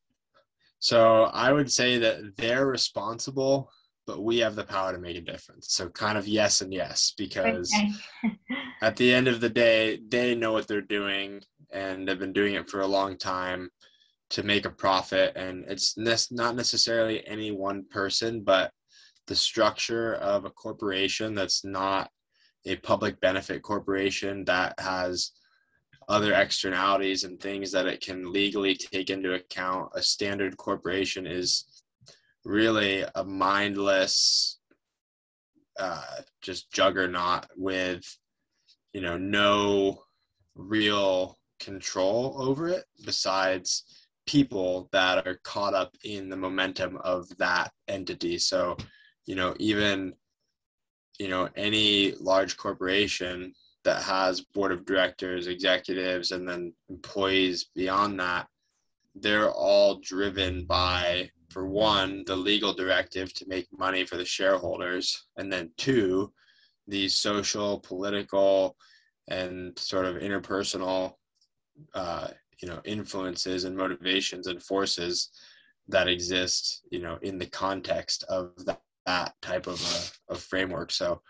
[SPEAKER 2] So I would say that they're responsible, but we have the power to make a difference. So kind of yes and yes, because okay. at the end of the day, they know what they're doing and they've been doing it for a long time to make a profit. And it's not necessarily any one person, but the structure of a corporation that's not a public benefit corporation that has other externalities and things that it can legally take into account. A standard corporation is really a mindless, uh, just juggernaut with, you know, no real control over it besides people that are caught up in the momentum of that entity. So, you know, even, you know, any large corporation that has board of directors, executives, and then employees beyond that, they're all driven by, for one, the legal directive to make money for the shareholders, and then two, the social, political, and sort of interpersonal, uh, you know, influences and motivations and forces that exist, you know, in the context of that, that type of a, of framework. So,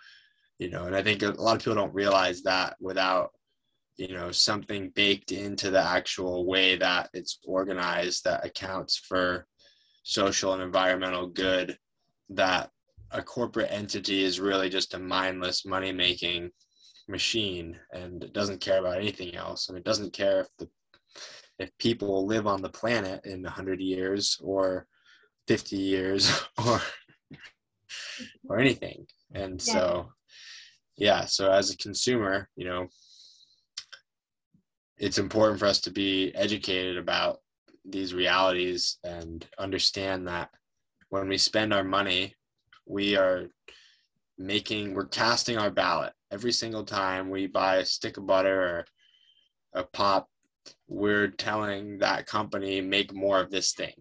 [SPEAKER 2] you know and i think a lot of people don't realize that without you know something baked into the actual way that it's organized that accounts for social and environmental good that a corporate entity is really just a mindless money making machine and it doesn't care about anything else and it doesn't care if the if people live on the planet in 100 years or 50 years or or anything and yeah. so yeah so as a consumer you know it's important for us to be educated about these realities and understand that when we spend our money we are making we're casting our ballot. Every single time we buy a stick of butter or a pop we're telling that company make more of this thing.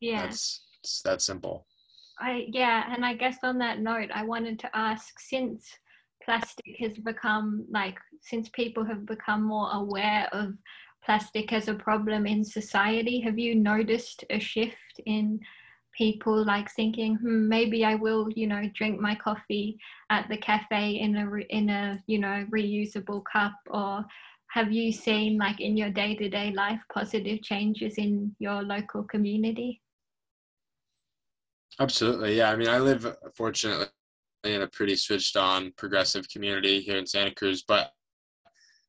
[SPEAKER 1] Yeah.
[SPEAKER 2] That's it's that simple.
[SPEAKER 1] I yeah and i guess on that note i wanted to ask since plastic has become like since people have become more aware of plastic as a problem in society. Have you noticed a shift in people like thinking hmm, maybe i will you know drink my coffee at the cafe in a in a you know reusable cup or have you seen like in your day-to-day life positive changes in your local community?
[SPEAKER 2] Absolutely yeah. I mean i live fortunately in a pretty switched on progressive community here in Santa Cruz, but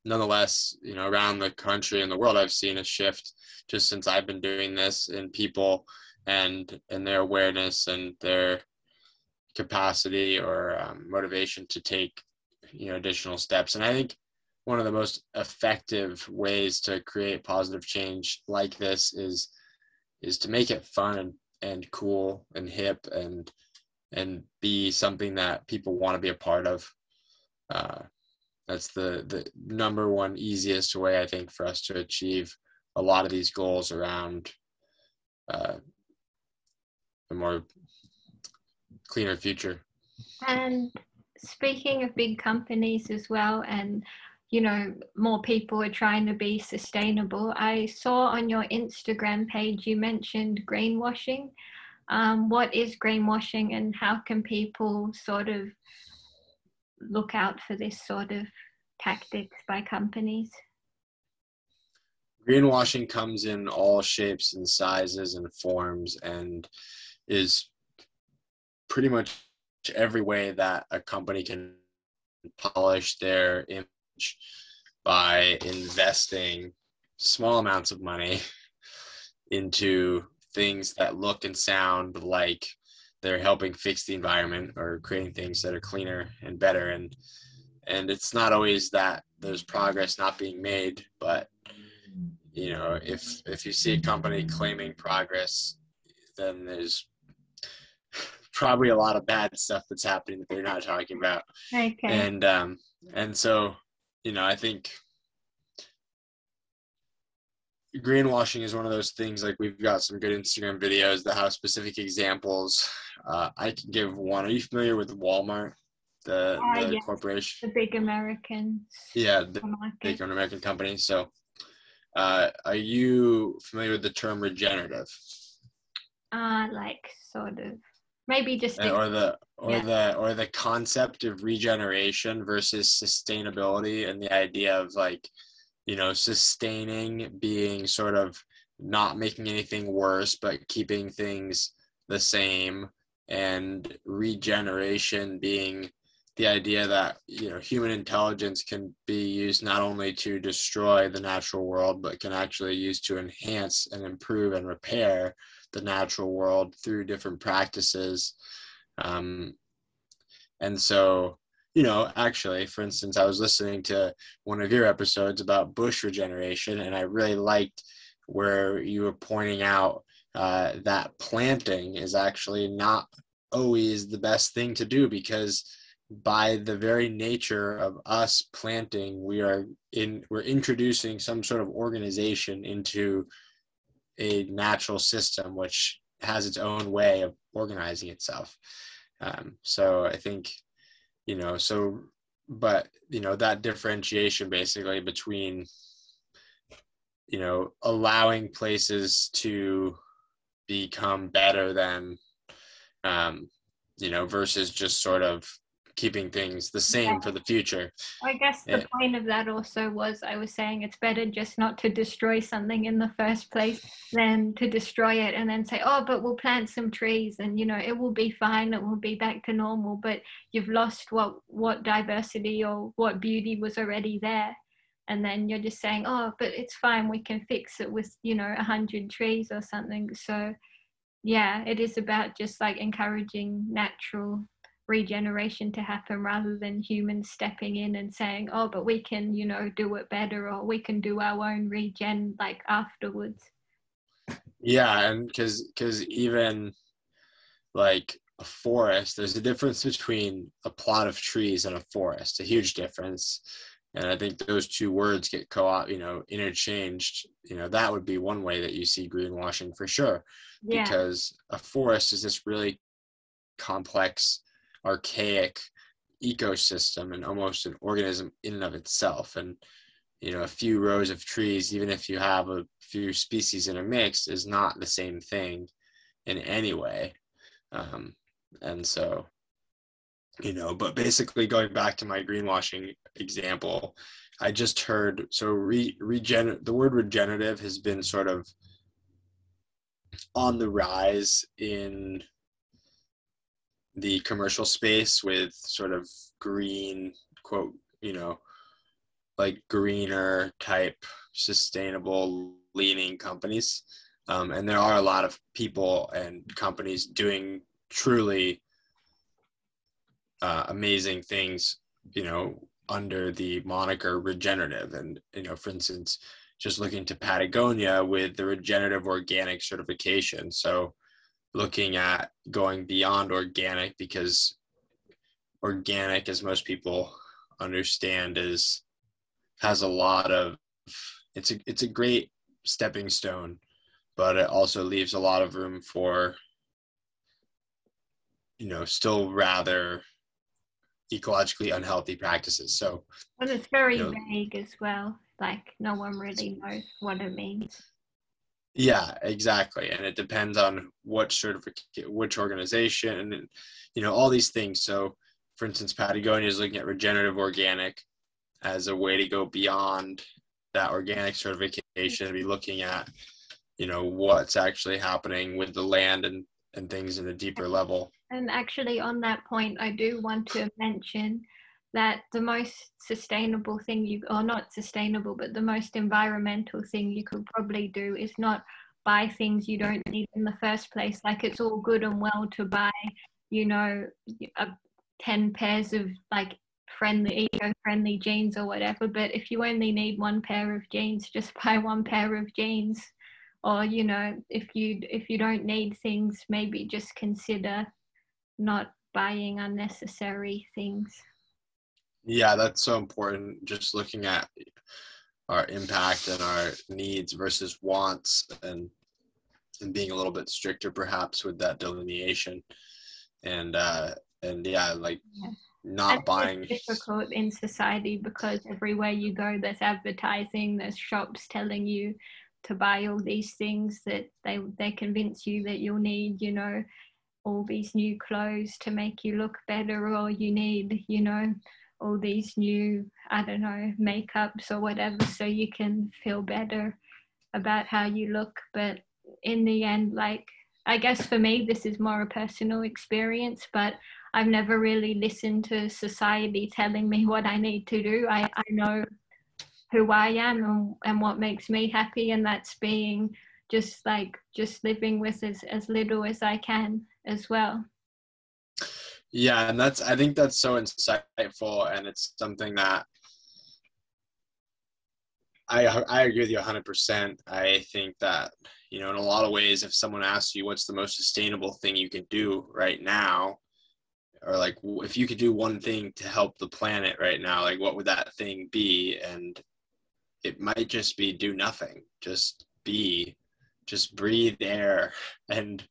[SPEAKER 2] nonetheless, you know, around the country and the world, I've seen a shift just since I've been doing this in people and and their awareness and their capacity or um, motivation to take you know additional steps. And I think one of the most effective ways to create positive change like this is is to make it fun and, and cool and hip and and be something that people want to be a part of. Uh, that's the the number one easiest way I think for us to achieve a lot of these goals around uh, a more cleaner future.
[SPEAKER 1] And speaking of big companies as well, and you know, more people are trying to be sustainable. I saw on your Instagram page you mentioned greenwashing. Um, what is greenwashing and how can people sort of look out for this sort of tactics by companies?
[SPEAKER 2] Greenwashing comes in all shapes and sizes and forms and is pretty much every way that a company can polish their image by investing small amounts of money into things that look and sound like they're helping fix the environment or creating things that are cleaner and better and and it's not always that there's progress not being made but you know if if you see a company claiming progress then there's probably a lot of bad stuff that's happening that they're not talking about
[SPEAKER 1] okay.
[SPEAKER 2] and um and so you know i think greenwashing is one of those things like we've got some good instagram videos that have specific examples uh, i can give one are you familiar with walmart the,
[SPEAKER 1] Ah,
[SPEAKER 2] the
[SPEAKER 1] yes.
[SPEAKER 2] corporation.
[SPEAKER 1] The big American
[SPEAKER 2] Yeah, the big American company. So, uh, are you familiar with the term regenerative,
[SPEAKER 1] Uh, like sort of maybe just
[SPEAKER 2] Uh, or the or
[SPEAKER 1] Yeah.
[SPEAKER 2] the or the concept of regeneration versus sustainability, and the idea of like, you know, sustaining being sort of not making anything worse, but keeping things the same, and regeneration being the idea that you know human intelligence can be used not only to destroy the natural world but can actually use to enhance and improve and repair the natural world through different practices. Um, and so you know actually for instance i was listening to one of your episodes about bush regeneration and i really liked where you were pointing out uh, that planting is actually not always the best thing to do because by the very nature of us planting we are in we're introducing some sort of organization into a natural system which has its own way of organizing itself. Um, so i think you know so but you know that differentiation basically between you know allowing places to become better than um, you know versus just sort of keeping things the same for the future
[SPEAKER 1] I guess the
[SPEAKER 2] Yeah.
[SPEAKER 1] point of that also was I was saying it's better just not to destroy something in the first place than to destroy it and then say, oh, but we'll plant some trees and you know it will be fine, it will be back to normal. But you've lost what what diversity or what beauty was already there, and then you're just saying, oh, but it's fine, we can fix it with you know a hundred trees or something. So yeah, it is about just like encouraging natural regeneration to happen rather than humans stepping in and saying, oh, but we can, you know, do it better or we can do our own regen like afterwards.
[SPEAKER 2] Yeah, and because because even like a forest, there's a difference between a plot of trees and a forest, a huge difference. And I think those two words get co-op, you know, interchanged. You know, that would be one way that you see greenwashing for sure,
[SPEAKER 1] Yeah.
[SPEAKER 2] because a forest is this really complex, archaic ecosystem and almost an organism in and of itself. And you know, a few rows of trees, even if you have a few species in a mix, is not the same thing in any way. Um, and so, you know, but basically going back to my greenwashing example, I just heard so re, regen the word regenerative has been sort of on the rise in the commercial space with sort of green quote, you know, like greener type sustainable leaning companies. Um, and there are a lot of people and companies doing truly uh, amazing things you know under the moniker regenerative. And you know for instance just looking to patagonia with the regenerative organic certification. So looking at going beyond organic because organic as most people understand is has a lot of it's a it's a great stepping stone but it also leaves a lot of room for you know still rather ecologically unhealthy practices so
[SPEAKER 1] But it's very
[SPEAKER 2] you know-
[SPEAKER 1] vague as well. Like no one really knows what it means.
[SPEAKER 2] Yeah exactly and it depends on what certificate which organization and you know all these things so for instance patagonia is looking at regenerative organic as a way to go beyond that organic certification and be looking at you know what's actually happening with the land and and things in a deeper level.
[SPEAKER 1] And actually, on that point, I do want to mention that the most sustainable thing you, or not sustainable, but the most environmental thing you could probably do is not buy things you don't need in the first place. Like it's all good and well to buy, you know, a, 10 pairs of like friendly, eco friendly jeans or whatever. But if you only need one pair of jeans, just buy one pair of jeans. Or, you know, if you if you don't need things, maybe just consider not buying unnecessary things.
[SPEAKER 2] Yeah that's so important just looking at our impact and our needs versus wants and and being a little bit stricter perhaps with that delineation and uh and yeah like yeah. not and buying
[SPEAKER 1] difficult in society because everywhere you go there's advertising there's shops telling you to buy all these things that they they convince you that you'll need you know all these new clothes to make you look better or you need you know all these new i don't know makeups or whatever so you can feel better about how you look. But in the end like i guess for me this is more a personal experience but i've never really listened to society telling me what i need to do. I, I know who i am and, and what makes me happy and that's being just like just living with as, as little as i can as well
[SPEAKER 2] yeah and that's i think that's so insightful and it's something that I I agree with you 100%. I think that you know in a lot of ways if someone asks you what's the most sustainable thing you can do right now or like if you could do one thing to help the planet right now like what would that thing be and it might just be do nothing just be just breathe air and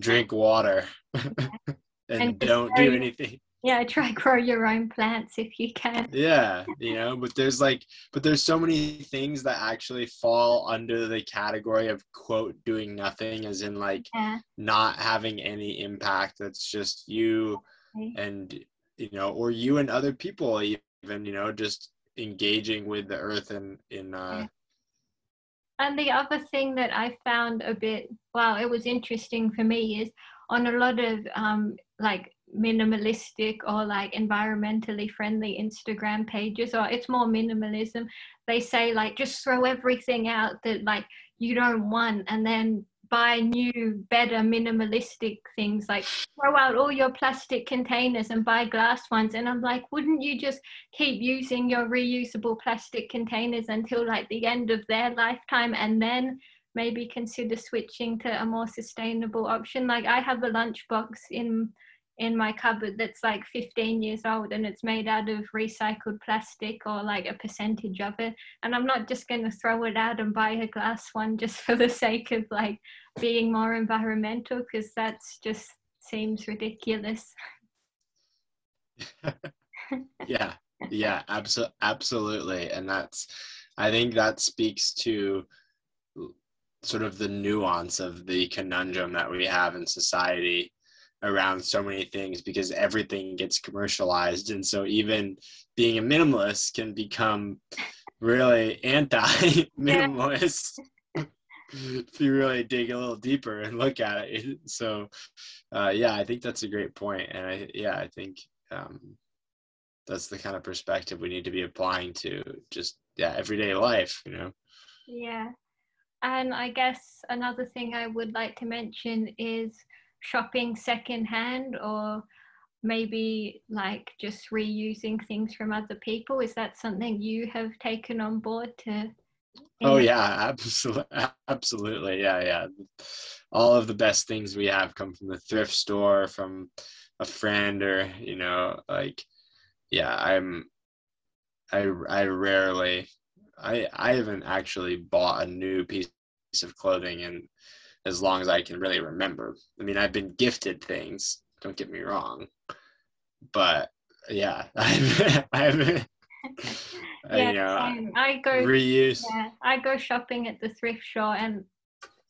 [SPEAKER 2] drink water and, and don't do anything.
[SPEAKER 1] Yeah try grow your own plants if you can.
[SPEAKER 2] Yeah you know but there's like but there's so many things that actually fall under the category of quote doing nothing as in like yeah. not having any impact. That's just you and you know or you and other people even you know just engaging with the earth and in uh
[SPEAKER 1] and the other thing that i found a bit well it was interesting for me is on a lot of um like minimalistic or like environmentally friendly Instagram pages, or it's more minimalism. They say like just throw everything out that like you don't want, and then buy new, better, minimalistic things. Like throw out all your plastic containers and buy glass ones. And I'm like, wouldn't you just keep using your reusable plastic containers until like the end of their lifetime, and then maybe consider switching to a more sustainable option? Like I have a lunchbox in in my cupboard that's like 15 years old and it's made out of recycled plastic or like a percentage of it. And i'm not just going to throw it out and buy a glass one just for the sake of like being more environmental because that's just seems ridiculous.
[SPEAKER 2] Yeah. Yeah abso- absolutely. And that's i think that speaks to sort of the nuance of the conundrum that we have in society around so many things because everything gets commercialized. And so even being a minimalist can become really anti-minimalist. If you really dig a little deeper and look at it. So uh, yeah i think that's a great point. And i yeah i think um, that's the kind of perspective we need to be applying to just yeah everyday life you know?
[SPEAKER 1] Yeah and i guess another thing i would like to mention is shopping secondhand or maybe like just reusing things from other people. Is that something you have taken on board to
[SPEAKER 2] oh yeah absolutely absolutely yeah yeah. All of the best things we have come from the thrift store from a friend or you know like yeah i'm i i rarely i i haven't actually bought a new piece of clothing in as long as I can really remember. I mean, I've been gifted things. Don't get me wrong, but yeah, I've, I've
[SPEAKER 1] yeah, you know, I go reuse. Yeah, I go shopping at the thrift store and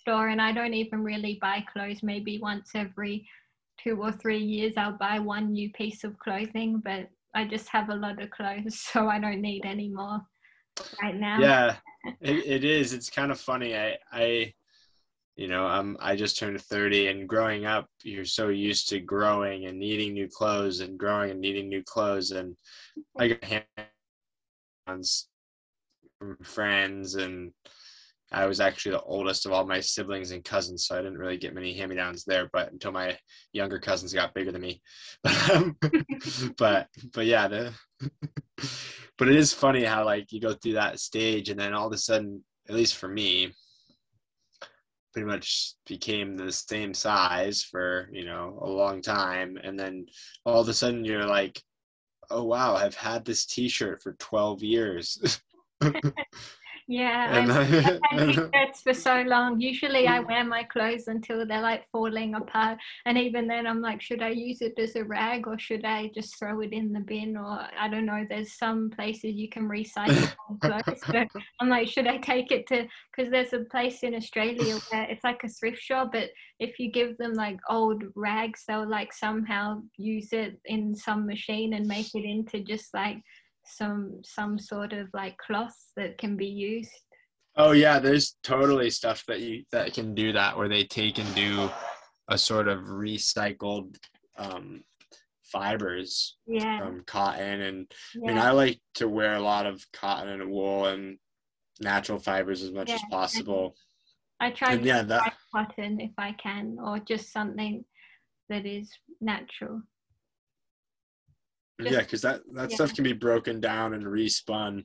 [SPEAKER 1] store, and I don't even really buy clothes. Maybe once every two or three years, I'll buy one new piece of clothing, but I just have a lot of clothes, so I don't need any more right now.
[SPEAKER 2] Yeah, it, it is. It's kind of funny. I I you know i'm i just turned 30 and growing up you're so used to growing and needing new clothes and growing and needing new clothes and i got hands from friends and i was actually the oldest of all my siblings and cousins so i didn't really get many hand-me-downs there but until my younger cousins got bigger than me um, but but yeah the but it is funny how like you go through that stage and then all of a sudden at least for me pretty much became the same size for you know a long time. And then all of a sudden you're like oh wow i've had this t-shirt for 12 years
[SPEAKER 1] Yeah, I've had t-shirts for so long. Usually, I wear my clothes until they're like falling apart, and even then, I'm like, should I use it as a rag or should I just throw it in the bin? Or I don't know. There's some places you can recycle clothes, but I'm like, should I take it to? Because there's a place in Australia where it's like a thrift shop, but if you give them like old rags, they'll like somehow use it in some machine and make it into just like some some sort of like cloth that can be used
[SPEAKER 2] oh yeah there's totally stuff that you that can do that where they take and do a sort of recycled um, fibers
[SPEAKER 1] yeah.
[SPEAKER 2] from cotton and yeah. i mean i like to wear a lot of cotton and wool and natural fibers as much yeah. as possible
[SPEAKER 1] i try and to yeah, that... cotton if i can or just something that is natural
[SPEAKER 2] yeah, because that that yeah. stuff can be broken down and respun.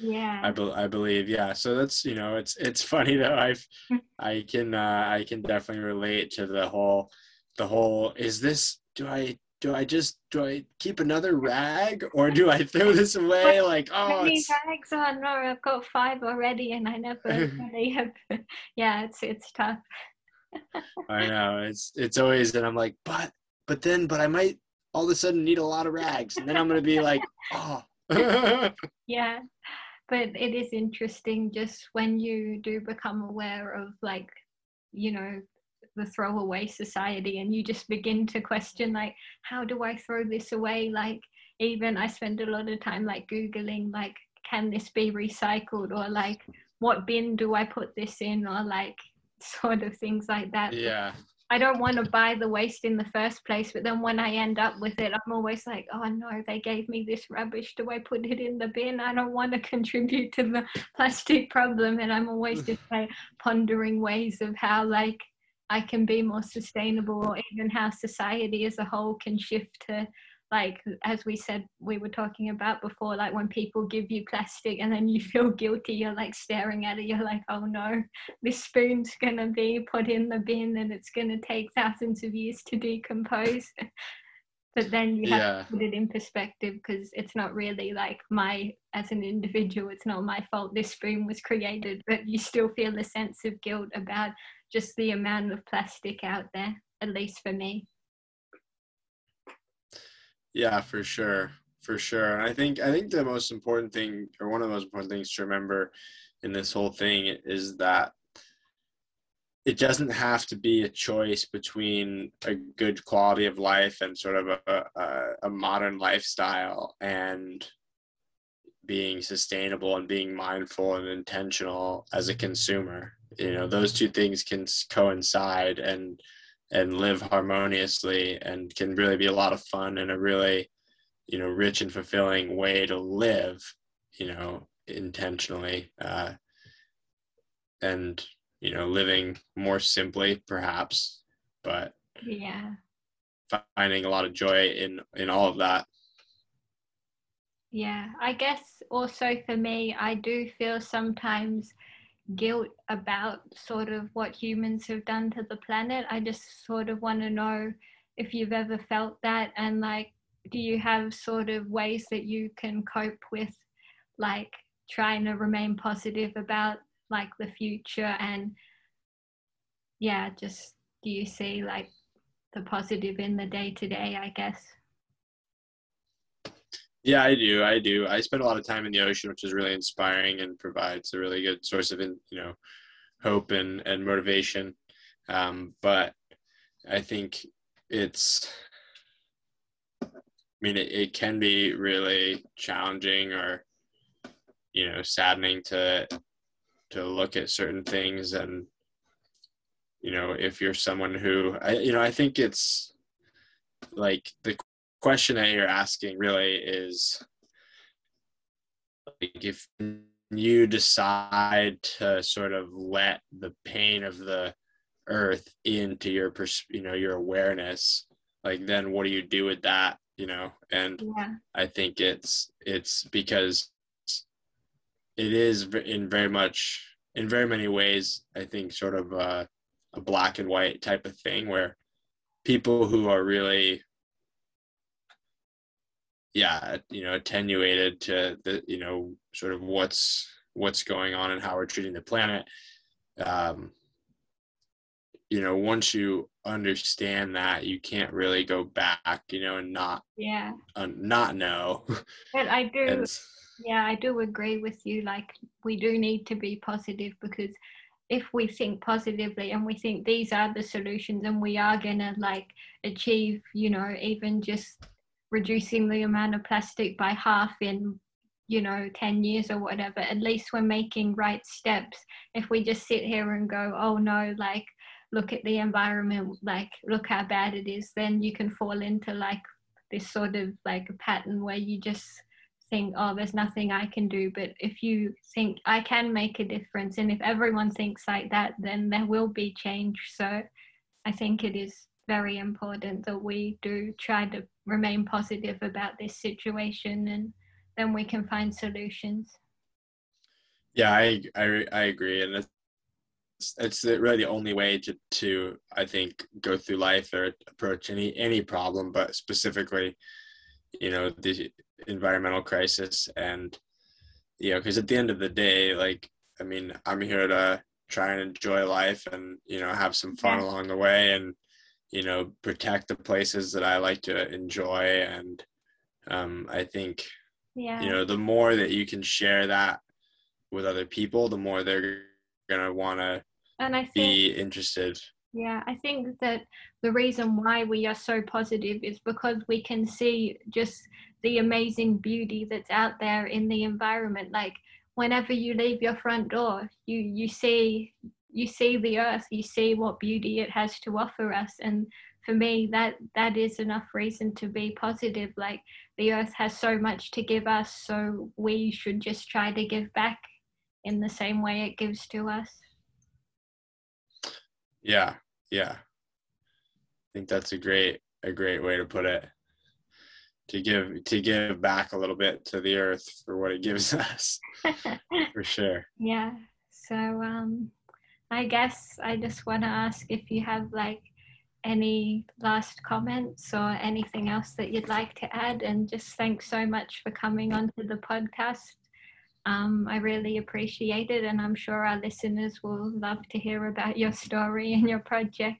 [SPEAKER 1] Yeah,
[SPEAKER 2] I, be, I believe. Yeah, so that's you know it's it's funny though. I've I can uh, I can definitely relate to the whole the whole. Is this do I do I just do I keep another rag or do I throw this away? Like oh,
[SPEAKER 1] many rags? Oh no, I've got five already, and I never really have. yeah, it's it's tough.
[SPEAKER 2] I know it's it's always and I'm like, but but then but I might all of a sudden need a lot of rags. And then i'm going to be like oh
[SPEAKER 1] yeah. But it is interesting just when you do become aware of like you know the throwaway society and you just begin to question like how do i throw this away? Like even i spend a lot of time like googling like can this be recycled? Or like what bin do i put this in? Or like sort of things like that.
[SPEAKER 2] Yeah
[SPEAKER 1] I don't want to buy the waste in the first place, but then when I end up with it, I'm always like, oh no, they gave me this rubbish. Do I put it in the bin? I don't want to contribute to the plastic problem. And I'm always just like pondering ways of how like I can be more sustainable or even how society as a whole can shift to like as we said we were talking about before like when people give you plastic and then you feel guilty you're like staring at it you're like oh no this spoon's gonna be put in the bin and it's gonna take thousands of years to decompose but then you have yeah. to put it in perspective because it's not really like my as an individual it's not my fault this spoon was created but you still feel a sense of guilt about just the amount of plastic out there at least for me
[SPEAKER 2] yeah, for sure. For sure. I think I think the most important thing or one of the most important things to remember in this whole thing is that it doesn't have to be a choice between a good quality of life and sort of a, a, a modern lifestyle and being sustainable and being mindful and intentional as a consumer you know those two things can coincide and and live harmoniously and can really be a lot of fun and a really you know rich and fulfilling way to live you know intentionally uh, and you know living more simply perhaps but
[SPEAKER 1] yeah.
[SPEAKER 2] finding a lot of joy in in all of that.
[SPEAKER 1] Yeah i guess also for me i do feel sometimes guilt about sort of what humans have done to the planet. I just sort of want to know if you've ever felt that and like do you have sort of ways that you can cope with like trying to remain positive about like the future and yeah just do you see like the positive in the day to day i guess
[SPEAKER 2] yeah, I do. I do. I spend a lot of time in the ocean, which is really inspiring and provides a really good source of, you know, hope and, and motivation. Um, but I think it's, I mean, it, it can be really challenging or, you know, saddening to, to look at certain things and, you know, if you're someone who, I, you know, I think it's like the question that you're asking really is like if you decide to sort of let the pain of the earth into your pers- you know your awareness like then what do you do with that you know and yeah. i think it's it's because it is in very much in very many ways i think sort of a, a black and white type of thing where people who are really yeah you know attenuated to the you know sort of what's what's going on and how we're treating the planet. Um, you know once you understand that you can't really go back you know and not
[SPEAKER 1] yeah.
[SPEAKER 2] uh, not know.
[SPEAKER 1] But i do and, yeah i do agree with you like we do need to be positive because if we think positively and we think these are the solutions and we are going to like achieve you know even just reducing the amount of plastic by half in you know 10 years or whatever at least we're making right steps. If we just sit here and go oh no like look at the environment like look how bad it is then you can fall into like this sort of like a pattern where you just think oh there's nothing i can do. But if you think i can make a difference and if everyone thinks like that then there will be change. So i think it is very important that we do try to remain positive about this situation and then we can find solutions
[SPEAKER 2] yeah i i, I agree and it's it's really the only way to to i think go through life or approach any any problem but specifically you know the environmental crisis and you know because at the end of the day like i mean i'm here to try and enjoy life and you know have some fun yeah. along the way and you know protect the places that i like to enjoy. And um, i think yeah. you know the more that you can share that with other people the more they're gonna want to and I think, be interested.
[SPEAKER 1] Yeah i think that the reason why we are so positive is because we can see just the amazing beauty that's out there in the environment. Like whenever you leave your front door you you see you see the earth you see what beauty it has to offer us. And for me that that is enough reason to be positive. Like the earth has so much to give us so we should just try to give back in the same way it gives to us.
[SPEAKER 2] Yeah yeah. I think that's a great a great way to put it. To give to give back a little bit to the earth for what it gives us for sure.
[SPEAKER 1] Yeah so um i guess i just want to ask if you have like any last comments or anything else that you'd like to add and just thanks so much for coming onto the podcast um, I really appreciate it, and I'm sure our listeners will love to hear about your story and your project.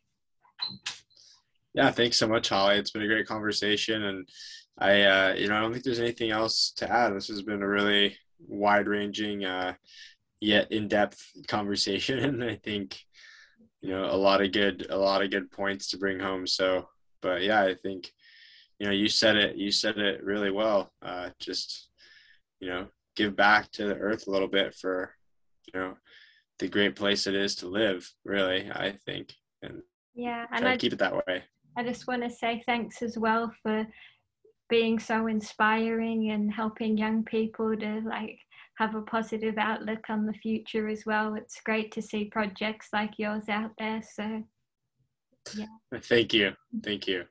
[SPEAKER 2] Yeah, thanks so much, Holly. It's been a great conversation, and I, uh, you know, I don't think there's anything else to add. This has been a really wide-ranging, uh, yet in-depth conversation, and I think, you know, a lot of good, a lot of good points to bring home. So, but yeah, I think, you know, you said it, you said it really well. Uh, just, you know, give back to the earth a little bit for, you know, the great place it is to live. Really, I think, and
[SPEAKER 1] yeah,
[SPEAKER 2] and I keep it that way.
[SPEAKER 1] I just want to say thanks as well for being so inspiring and helping young people to like have a positive outlook on the future as well. It's great to see projects like yours out there. So, yeah.
[SPEAKER 2] Thank you. Mm-hmm. Thank you.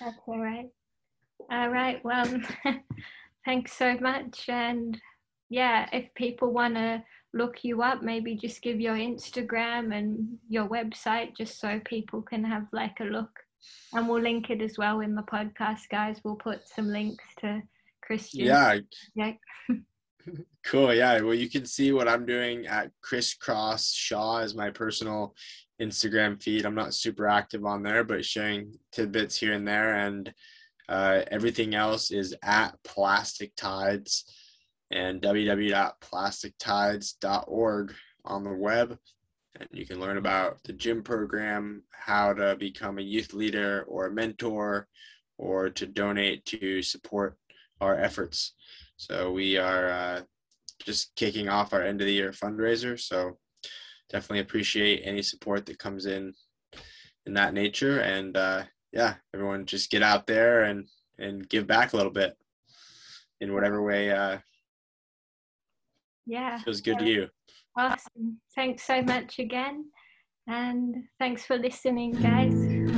[SPEAKER 1] That's all right. All right. Well, thanks so much. And yeah, if people want to look you up, maybe just give your Instagram and your website just so people can have like a look and we'll link it as well in the podcast, guys. We'll put some links to Christian.
[SPEAKER 2] Yeah. Yeah. cool. Yeah. Well, you can see what I'm doing at Crisscross Shaw is my personal Instagram feed. I'm not super active on there, but sharing tidbits here and there. And uh, everything else is at Plastic Tides and www.plastictides.org on the web. And you can learn about the gym program, how to become a youth leader or a mentor, or to donate to support our efforts. So we are uh, just kicking off our end of the year fundraiser. So definitely appreciate any support that comes in in that nature. And uh, yeah, everyone just get out there and and give back a little bit in whatever way uh,
[SPEAKER 1] yeah
[SPEAKER 2] feels good to you
[SPEAKER 1] Awesome. Thanks so much again. And thanks for listening, guys.